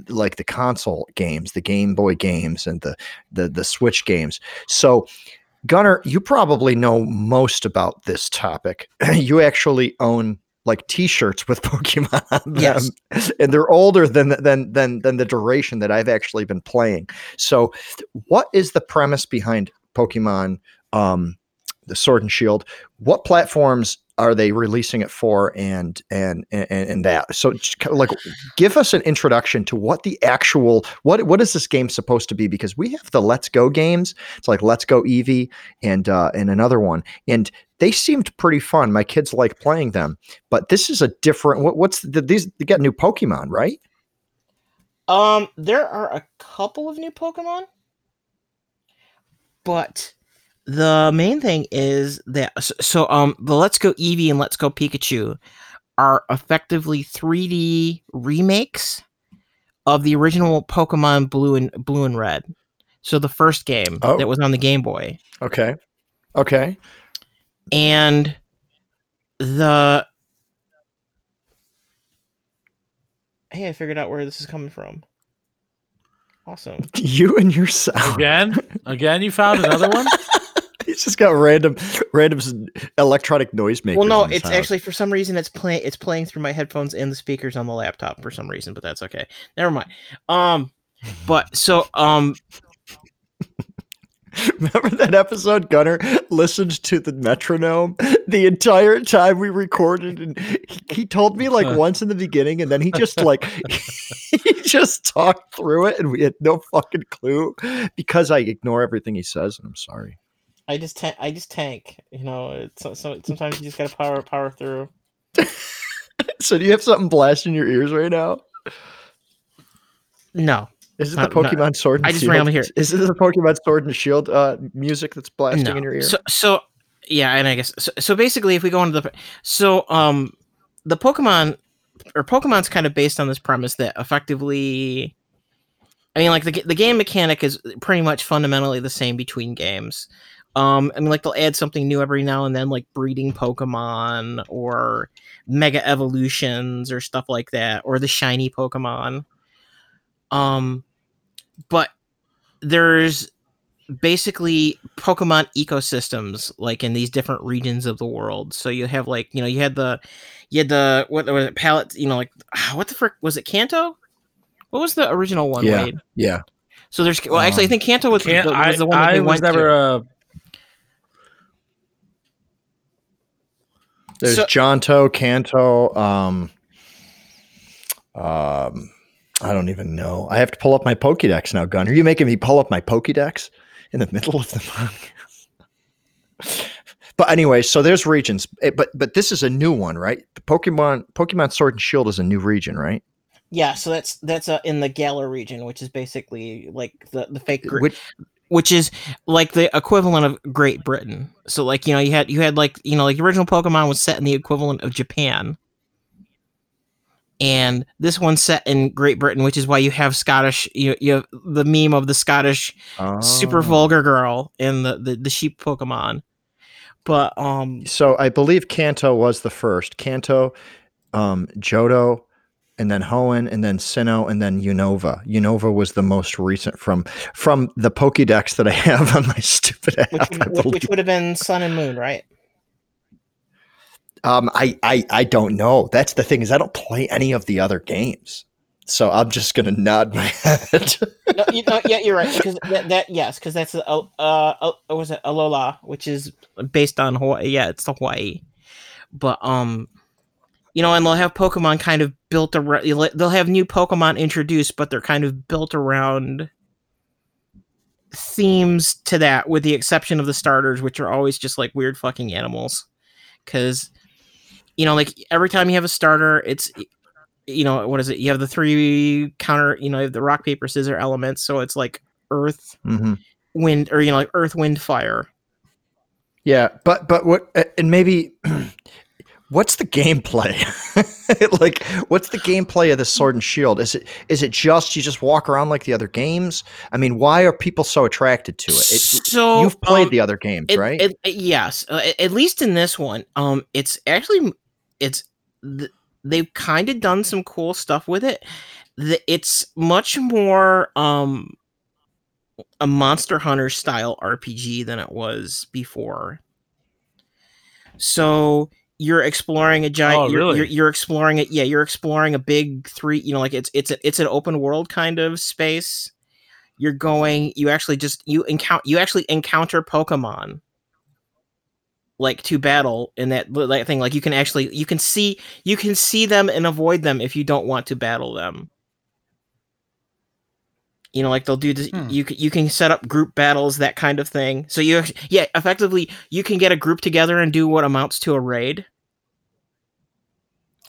like the console games, the Game Boy games, and the the the Switch games. So. Gunnar, you probably know most about this topic. you actually own like T-shirts with Pokemon on them, Yes. and they're older than than than than the duration that I've actually been playing. So, what is the premise behind Pokemon, um, the Sword and Shield? What platforms are they releasing it for, and and and, and that? So, just kind of like, give us an introduction to what the actual what what is this game supposed to be? Because we have the Let's Go games. It's like Let's Go Eevee and uh, and another one, and they seemed pretty fun. My kids like playing them, but this is a different. What, what's the, these? They got new Pokemon, right? Um, there are a couple of new Pokemon, but the main thing is that so, so um the Let's Go Eevee and Let's Go Pikachu are effectively 3D remakes of the original Pokemon Blue and Blue and Red. So the first game Oh. that was on the Game Boy. Okay. Okay. and the hey i figured out where this is coming from awesome You and yourself. again, again, you found another one. He's just got random, random electronic noise well no it's house. actually for some reason it's playing it's playing through my headphones and the speakers on the laptop for some reason but that's okay never mind um but so um Remember that episode? Gunner listened to the metronome the entire time we recorded, and he, he told me like once in the beginning, and then he just like he just talked through it, and we had no fucking clue because I ignore everything he says, and I'm sorry. I just ta- I just tank. You know, it's so, so sometimes you just gotta power power through. So, do you have something blasting your ears right now? No, Is it the Uh, no, Pokemon Sword and I just Shield? randomly hear- Is it the Pokemon Sword and Shield uh, music that's blasting no. in your ear? So so yeah, and I guess so, so basically, if we go into the so um the Pokemon or Pokemon's kind of based on this premise that effectively. I mean, like the the game mechanic is pretty much fundamentally the same between games. Um, I mean, like they'll add something new every now and then, like breeding Pokemon or Mega Evolutions or stuff like that, or the shiny Pokemon. Um, but there's basically Pokemon ecosystems, like in these different regions of the world. So you have like, you know, you had the, you had the what was it, Pallet, you know, like what the frick was it, Kanto? What was the original one? Yeah. Wade? yeah. So there's well, actually, I Um, think Kanto was, Can't, the, was the one that I they was went never to. There's So- Johto, Kanto, um, um, I don't even know. I have to pull up my Pokédex now, Gun. Are you making me pull up my Pokédex in the middle of the podcast? but anyway, so there's regions, Eh, but but this is a new one, right? The Pokemon Pokemon Sword and Shield is a new region, right? Yeah, so that's that's uh, in the Galar region, which is basically like the the fake, Gr- Which, which is like the equivalent of Great Britain. So like you know you had you had like you know like the original Pokemon was set in the equivalent of Japan, and this one's set in Great Britain, which is why you have Scottish you you have the meme of the Scottish super Oh. vulgar girl and the, the the sheep Pokemon. But um So I believe Kanto was the first. Kanto, um, Johto, and then Hoenn, and then Sinnoh, and then Unova. Unova was the most recent from from the Pokédex that I have on my stupid app. which would, which, which would have been Sun and Moon, right? Um, I, I I don't know. That's the thing is I don't play any of the other games, so I'm just gonna nod my head. no, you, no, yeah, you're right. Because that, that yes, because that's a, uh, uh, was it Alola, which is based on Hawaii. Yeah, it's the Hawaii. But um, you know, and they'll have Pokemon kind of built around. They'll have new Pokemon introduced, but they're kind of built around themes to that, with the exception of the starters, which are always just like weird fucking animals. Because you know, like every time you have a starter, it's you know what is it? You have the three counter. You know, you have the rock paper scissors elements, so it's like earth, Mhm. wind, or you know, like earth, wind, fire. Yeah, but but what and maybe what's the gameplay? like what's the gameplay of the Sword and Shield? Is it is it just you just walk around like the other games? I mean, why are people so attracted to it? it so you've played um, the other games, it- right? it- yes, uh, at- at least in this one, um, it's actually it's th- they've kind of done some cool stuff with it. The, it's much more um a Monster Hunter style RPG than it was before. So you're exploring a giant. Oh, you're, really? you're, you're exploring it. Yeah, you're exploring a big three. You know, like it's it's a, it's an open world kind of space. You're going. You actually just you encounter. You actually encounter Pokemon. Like to battle in that that thing. Like you can actually you can see you can see them and avoid them if you don't want to battle them. You know, like they'll do this. Hmm. You you can set up group battles, that kind of thing. So you yeah, effectively you can get a group together and do what amounts to a raid.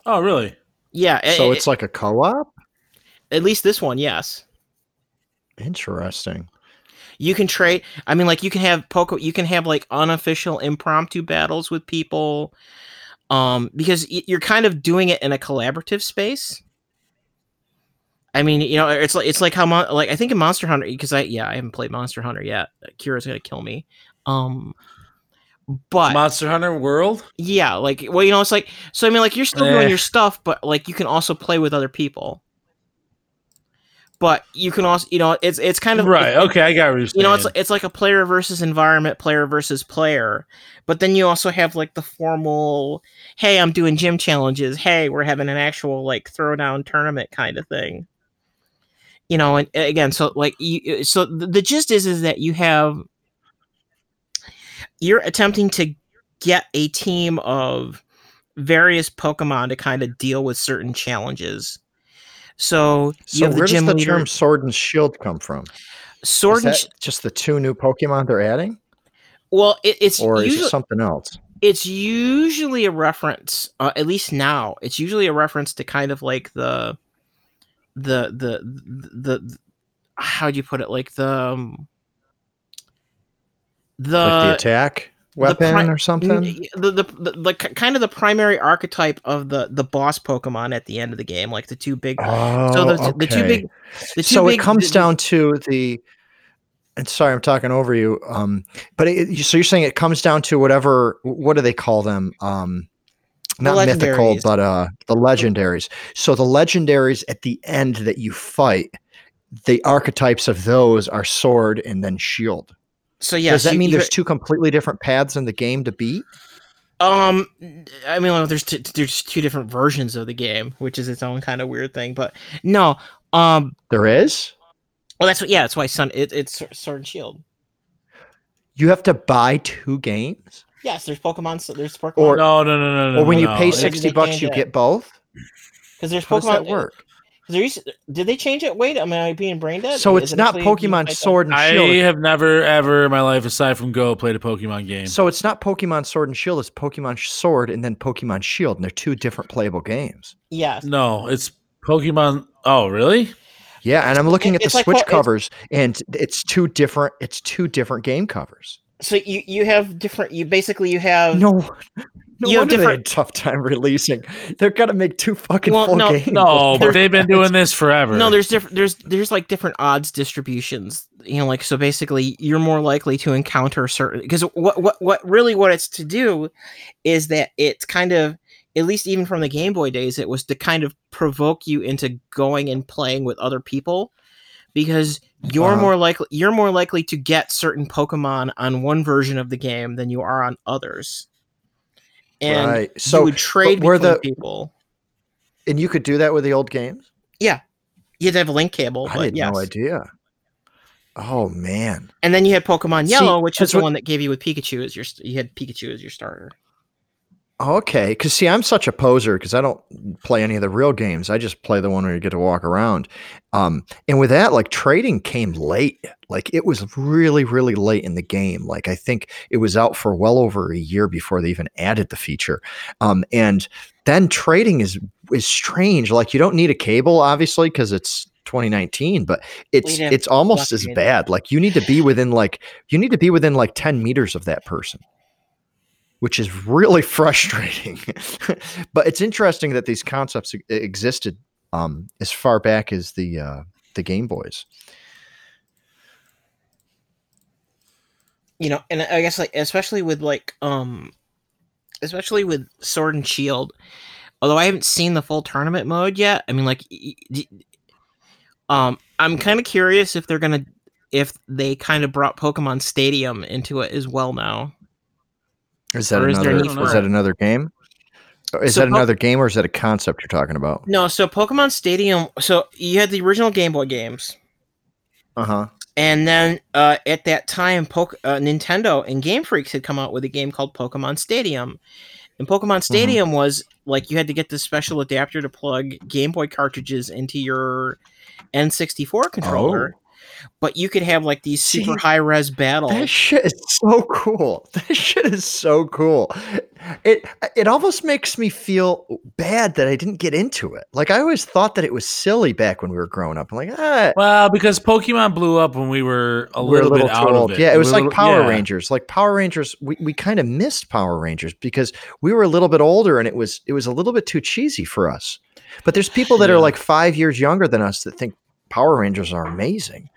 Oh, really? Yeah, a- so a- it's like a co-op. at least this one, yes. Interesting. You can trade. I mean, like you can have poke. You can have like unofficial impromptu battles with people, um, because y- you're kind of doing it in a collaborative space. I mean, you know, it's like it's like how Mon- like I think in Monster Hunter because I yeah I haven't played Monster Hunter yet. Kira's gonna kill me. Um, but Monster Hunter World? yeah, like well, you know, it's like so. I mean, like you're still Eh. doing your stuff, but like you can also play with other people. But you can also, you know, it's it's kind of Right. Okay, I got what you're saying. you know it's it's like a player versus environment player versus player but then you also have like the formal hey i'm doing gym challenges hey we're having an actual like throwdown tournament kind of thing you know and again so like you so the the gist is is that you have you're attempting to get a team of various Pokemon to kind of deal with certain challenges. So So the where does the leader, term sword and shield come from? sword and sh- just the two new Pokemon they're adding? well, it, it's Or is it something else? it's usually a reference uh, at least now it's usually a reference to kind of like the the the the, the how do you put it like the um, the, like the attack weapon pri- or something? the, the, the, the kind of the primary archetype of the the boss pokemon at the end of the game like the two big Oh, so the, the two big the two so big, it comes the- the- down to the and sorry i'm talking over you um but it, so you're saying it comes down to whatever what do they call them? Um not mythical but uh the legendaries. So the legendaries at the end that you fight the archetypes of those are sword and then shield so yeah does that mean there's two completely different paths in the game to beat Um, I mean, well, there's t- there's two different versions of the game, which is its own kind of weird thing. But no, um, there is well, that's what. Yeah, that's why Sun. It, it's Sword and Shield. you have to buy two games Yes, there's Pokemon. So there's Pokemon. Or- no, no, no, no, no. or when you pay Maybe they 60 bucks you get both because there's how does Pokemon. that work There used did they change it? Wait, am I being brain dead? so it's it not pokemon sword and Shield. I have never ever in my life, aside from Go, played a Pokemon game. So it's not Pokemon Sword and Shield, it's Pokemon Sword and then Pokemon Shield, and they're two different playable games. Yes. no, it's Pokemon. Oh, really? Yeah, and I'm looking It- at the like Switch po- it's- covers, and it's two different. It's two different game covers. So you you have different. You basically you have No, no You have wonder they different- had tough time releasing. They're gonna make two fucking Well, full no, games. No, but they've been doing this forever. No, there's different. There's there's like different odds distributions. You know, like so basically, you're more likely to encounter certain because what what what really what it's to do is that it's kind of at least even from the Game Boy days, it was to kind of provoke you into going and playing with other people because you're Uh-huh. more likely you're more likely to get certain Pokemon on one version of the game than you are on others. And right. you So, would trade were the- people. and you could do that with the old games. Yeah, You had to have a link cable, I had yes. no idea. Oh man. And then you had Pokemon See, Yellow, which was the what- one that gave you with Pikachu as your. You had Pikachu as your starter. Okay, because see, I'm such a poser because I don't play any of the real games. I just play the one where you get to walk around. Um, and with that, like trading came late. Like it was really, really late in the game. Like I think it was out for well over a year before they even added the feature. Um, and then trading is is strange. Like you don't need a cable, obviously, because it's 2019, but it's it's almost as bad. Like you need to be within like you need to be within like 10 meters of that person which is really frustrating. but it's interesting that these concepts existed um, as far back as the uh, the Game Boys. You know, and I guess like especially with like um, especially with Sword and Shield. Although I haven't seen the full tournament mode yet, I mean, like, um, I'm kind of curious if they're gonna if they kind of brought Pokemon Stadium into it as well now. Is that Or is there another? Is that another game? Is So that Po- another game, or is that a concept you're talking about? No, so Pokemon Stadium. So you had the original Game Boy games. Uh huh. And then uh, at that time, Poke- uh, Nintendo and Game Freaks had come out with a game called Pokemon Stadium. And Pokemon Stadium was like you had to get this special adapter to plug Game Boy cartridges into your N64 controller. But you could have like these super See, high res battles. That shit is so cool. That shit is so cool. It it almost makes me feel bad that I didn't get into it. Like I always thought that it was silly back when we were growing up. I'm like, ah, Well, because Pokemon blew up when we were a we're little, bit out of it. Yeah, it was We're like little- Power yeah. Rangers. Like Power Rangers, we, we kind of missed Power Rangers because we were a little bit older and it was it was a little bit too cheesy for us. But there's people that Yeah. are like five years younger than us that think Power Rangers are amazing,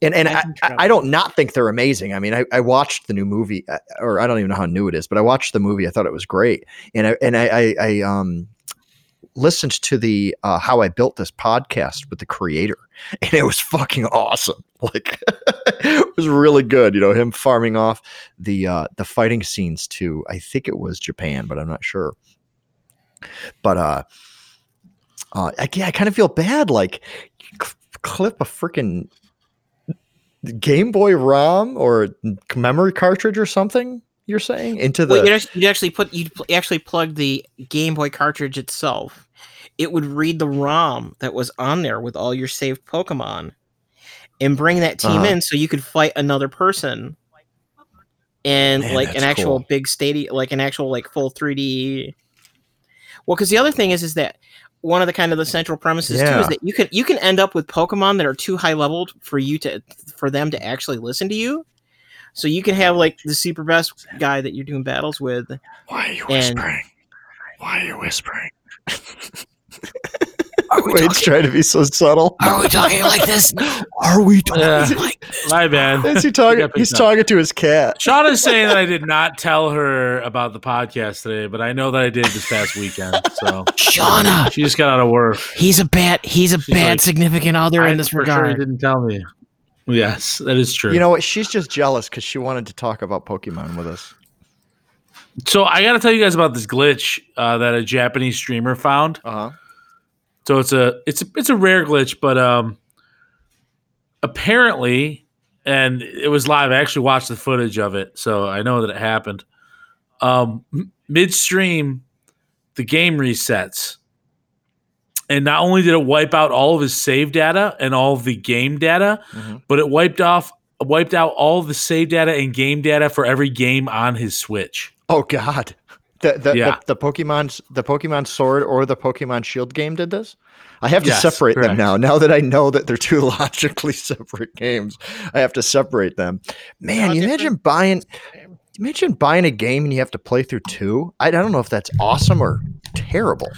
and and I I, I, don't not think they're amazing. I mean, I, I watched the new movie, uh, or I don't even know how new it is, but I watched the movie. I thought it was great, and I and I I, I um listened to the uh, how I built this podcast with the creator, and it was fucking awesome. Like it was really good. You know, him farming off the uh, the fighting scenes to I think it was Japan, but I'm not sure. But uh, uh I, yeah, I kind of feel bad. Like clip a freaking Game Boy ROM or memory cartridge or something You're saying into Well, the actually, you'd actually put you'd pl- actually plug the Game Boy cartridge itself. It would read the ROM that was on there with all your saved Pokemon, and bring that team Uh-huh. in so you could fight another person. And Man, like an actual cool. big stadium, like an actual like full 3D. Well, because the other thing is, is that one of the kind of the central premises too is that you can you can end up with Pokemon that are too high leveled for you to for them to actually listen to you. So you can have like the super best guy that you're doing battles with, Why are you and- Why are you whispering? Wade's trying to be so subtle. Are we talking like this? Are we Yeah. Like, this? My bad. Is he talking? He's up. talking to his cat. Sean is saying that I did not tell her about the podcast today, but I know that I did this past weekend. So Shauna, she just got out of work. he's a bad, he's a She's bad like, significant other I in this for sure regard. didn't tell me. Yes, that is true. You know what? She's just jealous because she wanted to talk about Pokemon with us. so I got to tell you guys about this glitch uh, that a Japanese streamer found. Uh huh. So it's a it's a it's a rare glitch, but um, apparently, and it was live. I actually watched the footage of it, so I know that it happened. Um, midstream, the game resets, and not only did it wipe out all of his save data and all of the game data, Mhm. but it wiped off wiped out all the save data and game data for every game on his Switch. Oh God. The the, Yeah. the the Pokemon the Pokemon Sword or the Pokemon Shield game did this. I have to Yes, separate them now. Now that I know that they're two logically separate games, I have to separate them. Man, How you imagine buying imagine buying a game and you have to play through two. I, I don't know if that's awesome or terrible.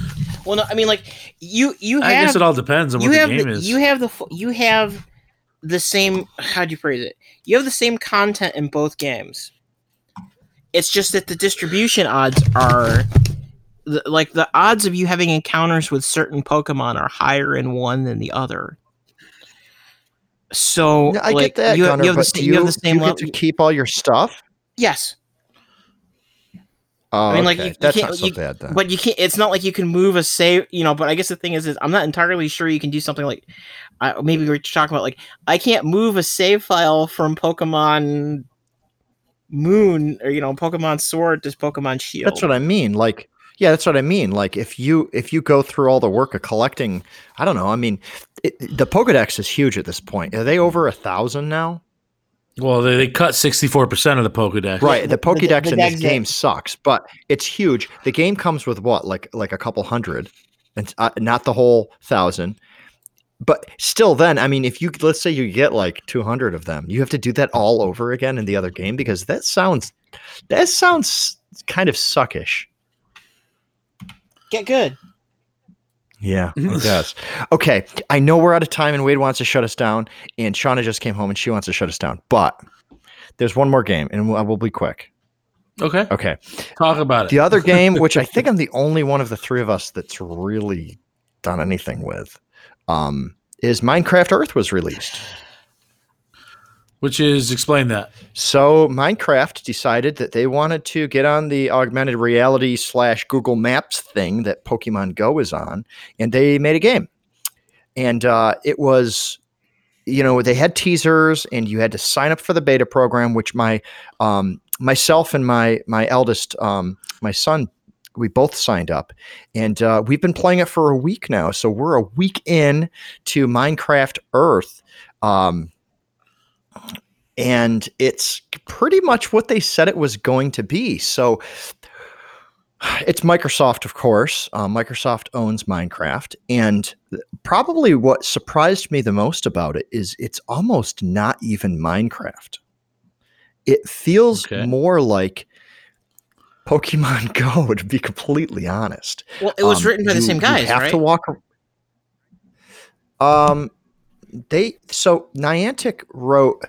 Well, no, I mean, like you you I guess it all depends on what the game the, is. you have the you have the same. How do you phrase it? You have the same content in both games. It's just that the distribution odds are. The, like the odds of you having encounters with certain Pokemon are higher in one than the other. So Yeah, I like, get that, you, Gunnar, you have the, but sa- do you have you, the same you get level. to keep all your stuff? Yes, Oh, I mean, like, okay. you- you that's can't- not so you- bad then. but you can't. It's not like you can move a save. You know, but I guess the thing is, is I'm not entirely sure you can do something like. I maybe we're talking about like I can't move a save file from Pokemon Moon or you know Pokemon Sword to Pokemon Shield. That's what I mean. Like, yeah, that's what I mean. Like, if you if you go through all the work of collecting, I don't know. I mean, it, the Pokedex is huge at this point. Are they over a thousand now? well, they, they cut sixty four percent of the Pokedex. Right. The the- the- Pokedex the in this game it. sucks, but it's huge. The game comes with what, like like a couple hundred, and uh, not the whole thousand. But still, then I mean, if you let's say you get like two hundred of them, you have to do that all over again in the other game because that sounds that sounds kind of suckish. Get good. Yeah, it does. Okay, I know we're out of time and Wade wants to shut us down, and Shauna just came home and she wants to shut us down. But there's one more game, and we'll, we'll be quick. Okay. Okay, Talk about it. the other game, which I think I'm the only one of the three of us that's really done anything with, um, is Minecraft Earth was released. Which is explain that. So Minecraft decided that they wanted to get on the augmented reality slash Google Maps thing that Pokemon Go is on, and they made a game. And uh, it was, you know, they had teasers, and you had to sign up for the beta program, which my um, myself and my my eldest, um, my son, we both signed up, and uh, we've been playing it for a week now. So we're a week in to Minecraft Earth. Um, and it's pretty much what they said it was going to be. So it's Microsoft, of course. Uh, Microsoft owns Minecraft, and probably what surprised me the most about it is it's almost not even Minecraft. It feels Okay. more like Pokemon Go, to be completely honest. Well, it was Um, written by the same you guys, have right? to walk. Um, they so Niantic wrote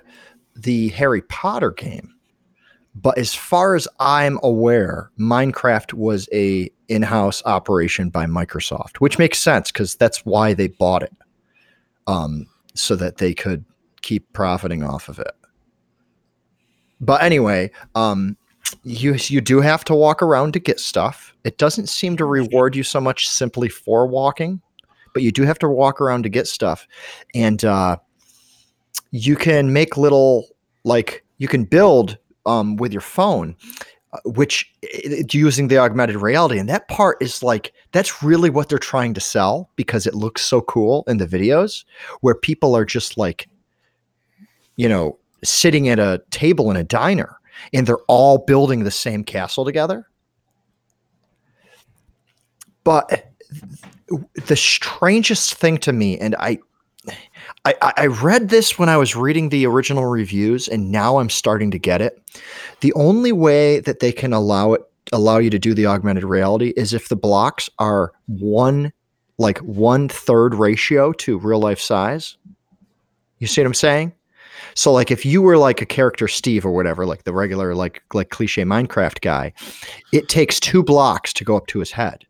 the Harry Potter game, but as far as I'm aware, Minecraft was a in-house operation by Microsoft, which makes sense because that's why they bought it, um, so that they could keep profiting off of it. But anyway, um, you you do have to walk around to get stuff. It doesn't seem to reward you so much simply for walking, but you do have to walk around to get stuff, and uh, you can make little like you can build um, with your phone uh, which i- using the augmented reality, and that part is like that's really what they're trying to sell because it looks so cool in the videos, where people are just like, you know, sitting at a table in a diner, and they're all building the same castle together. But the strangest thing to me, and I I, I- read this when I was reading the original reviews, and now I'm starting to get it. The only way that they can allow it allow you to do the augmented reality is if the blocks are one like one third ratio to real life size. You see what I'm saying? So like if you were like a character Steve or whatever, like the regular like like cliche Minecraft guy, it takes two blocks to go up to his head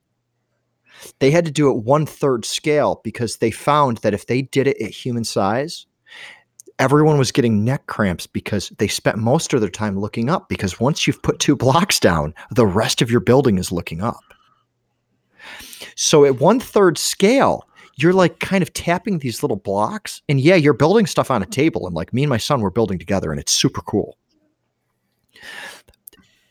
they had to do it one third scale because they found that if they did it at human size, everyone was getting neck cramps because they spent most of their time looking up. Because once you've put two blocks down, the rest of your building is looking up. So at one third scale, you're like kind of tapping these little blocks. And yeah, you're building stuff on a table. And like me and my son were building together, and it's super cool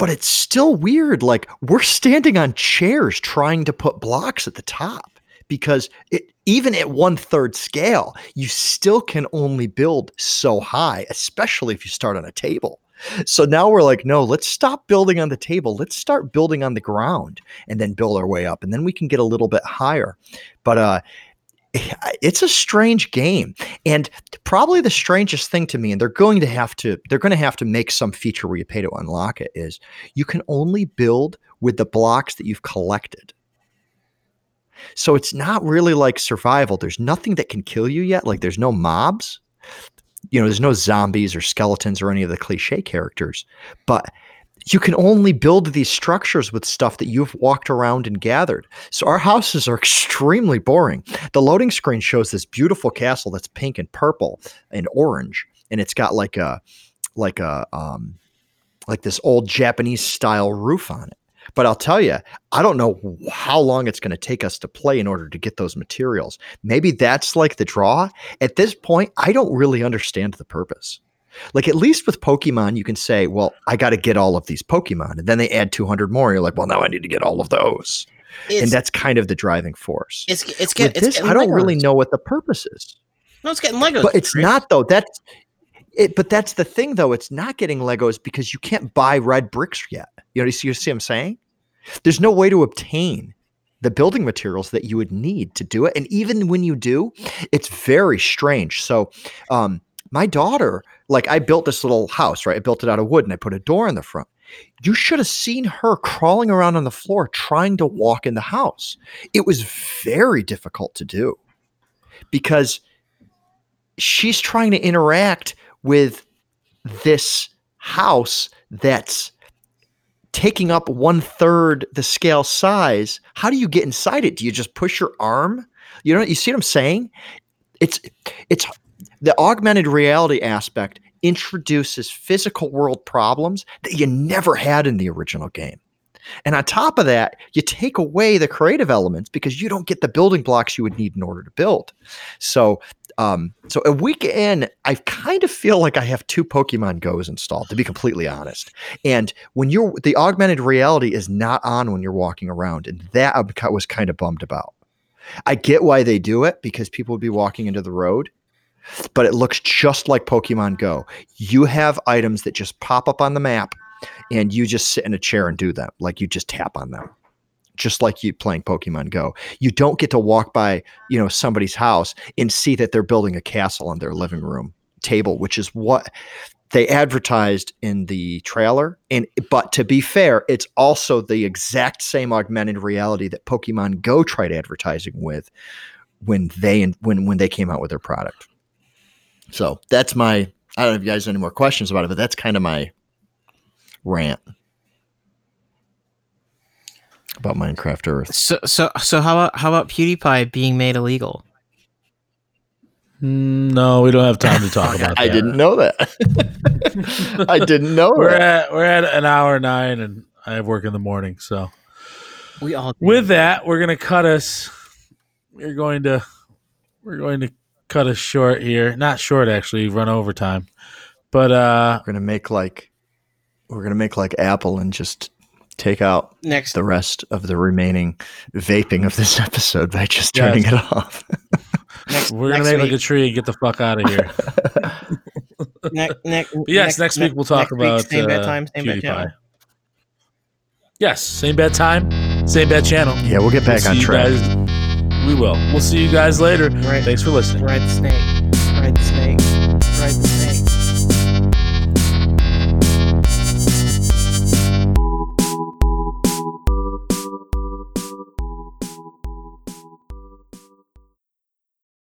but it's still weird. Like we're standing on chairs trying to put blocks at the top because it, even at one third scale, you still can only build so high, especially if you start on a table. So now we're like, no, let's stop building on the table. Let's start building on the ground and then build our way up. And then we can get a little bit higher. But uh, it's a strange game and probably the strangest thing to me and they're going to have to they're going to have to make some feature where you pay to unlock it is you can only build with the blocks that you've collected. So it's not really like survival. There's nothing that can kill you yet. Like there's no mobs. You know there's no zombies or skeletons or any of the cliche characters but you can only build these structures with stuff that you've walked around and gathered. So our houses are extremely boring. The loading screen shows this beautiful castle that's pink and purple and orange, and it's got like a like a um like this old Japanese style roof on it. But I'll tell you, I don't know how long it's going to take us to play in order to get those materials. Maybe that's like the draw. At this point, I don't really understand the purpose. Like at least with Pokemon, you can say, "Well, I got to get all of these Pokemon," and then they add 200 more. You're like, "Well, now I need to get all of those," It's, and that's kind of the driving force. it's it's getting it's this, getting I don't really know what the purpose is, No, it's getting Legos. but it's Chris. not though. That's it. But that's the thing, though. It's not getting Legos because you can't buy red bricks yet. You know, you see, you see what I'm saying? There's no way to obtain the building materials that you would need to do it. And even when you do, it's very strange. So, um, my daughter, like, I built this little house, right? I built it out of wood and I put a door in the front. You should have seen her crawling around on the floor trying to walk in the house. It was very difficult to do because she's trying to interact with this house that's taking up one third the scale size. How do you get inside it? Do you just push your arm? You know, you see what I'm saying? It's it's the augmented reality aspect introduces physical world problems that you never had in the original game. And on top of that, you take away the creative elements because you don't get the building blocks you would need in order to build. So, um, so a week in, I kind of feel like I have two Pokemon Go's installed, to be completely honest. And when you're the augmented reality is not on when you're walking around, and that I was kind of bummed about. I get why they do it because people would be walking into the road, but it looks just like Pokemon Go. You have items that just pop up on the map, and you just sit in a chair and do them. Like you just tap on them, just like you playing Pokemon Go. You don't get to walk by, you know, somebody's house and see that they're building a castle on their living room table, which is what they advertised in the trailer. And but to be fair, it's also the exact same augmented reality that Pokemon Go tried advertising with when they when when they came out with their product. So that's my. I don't know if you guys have any more questions about it, but that's kind of my rant about Minecraft Earth. So so so how about how about PewDiePie being made illegal? Mm, No, we don't have time to talk about that. I didn't know that. I didn't know We're that. at we're at an hour nine, and I have work in the morning. So We all with that, we're gonna cut us. We're going to we're going to cut us short here. Not short, actually. Run overtime, but uh, We're gonna make like We're gonna make like Apple and just take out Next, the rest of the remaining vaping of this episode by just Yes. turning it off. next, We're gonna next make like a tree and get the fuck out of here. ne- ne- yes, next week we'll talk next week, about same bad uh, time, same bad PewDiePie. channel. Yes, same bad time, same bad channel. yeah, we'll get back We'll on see you track. We will. We'll see you guys later. Right, Thanks for listening. ride the snake, ride the snake.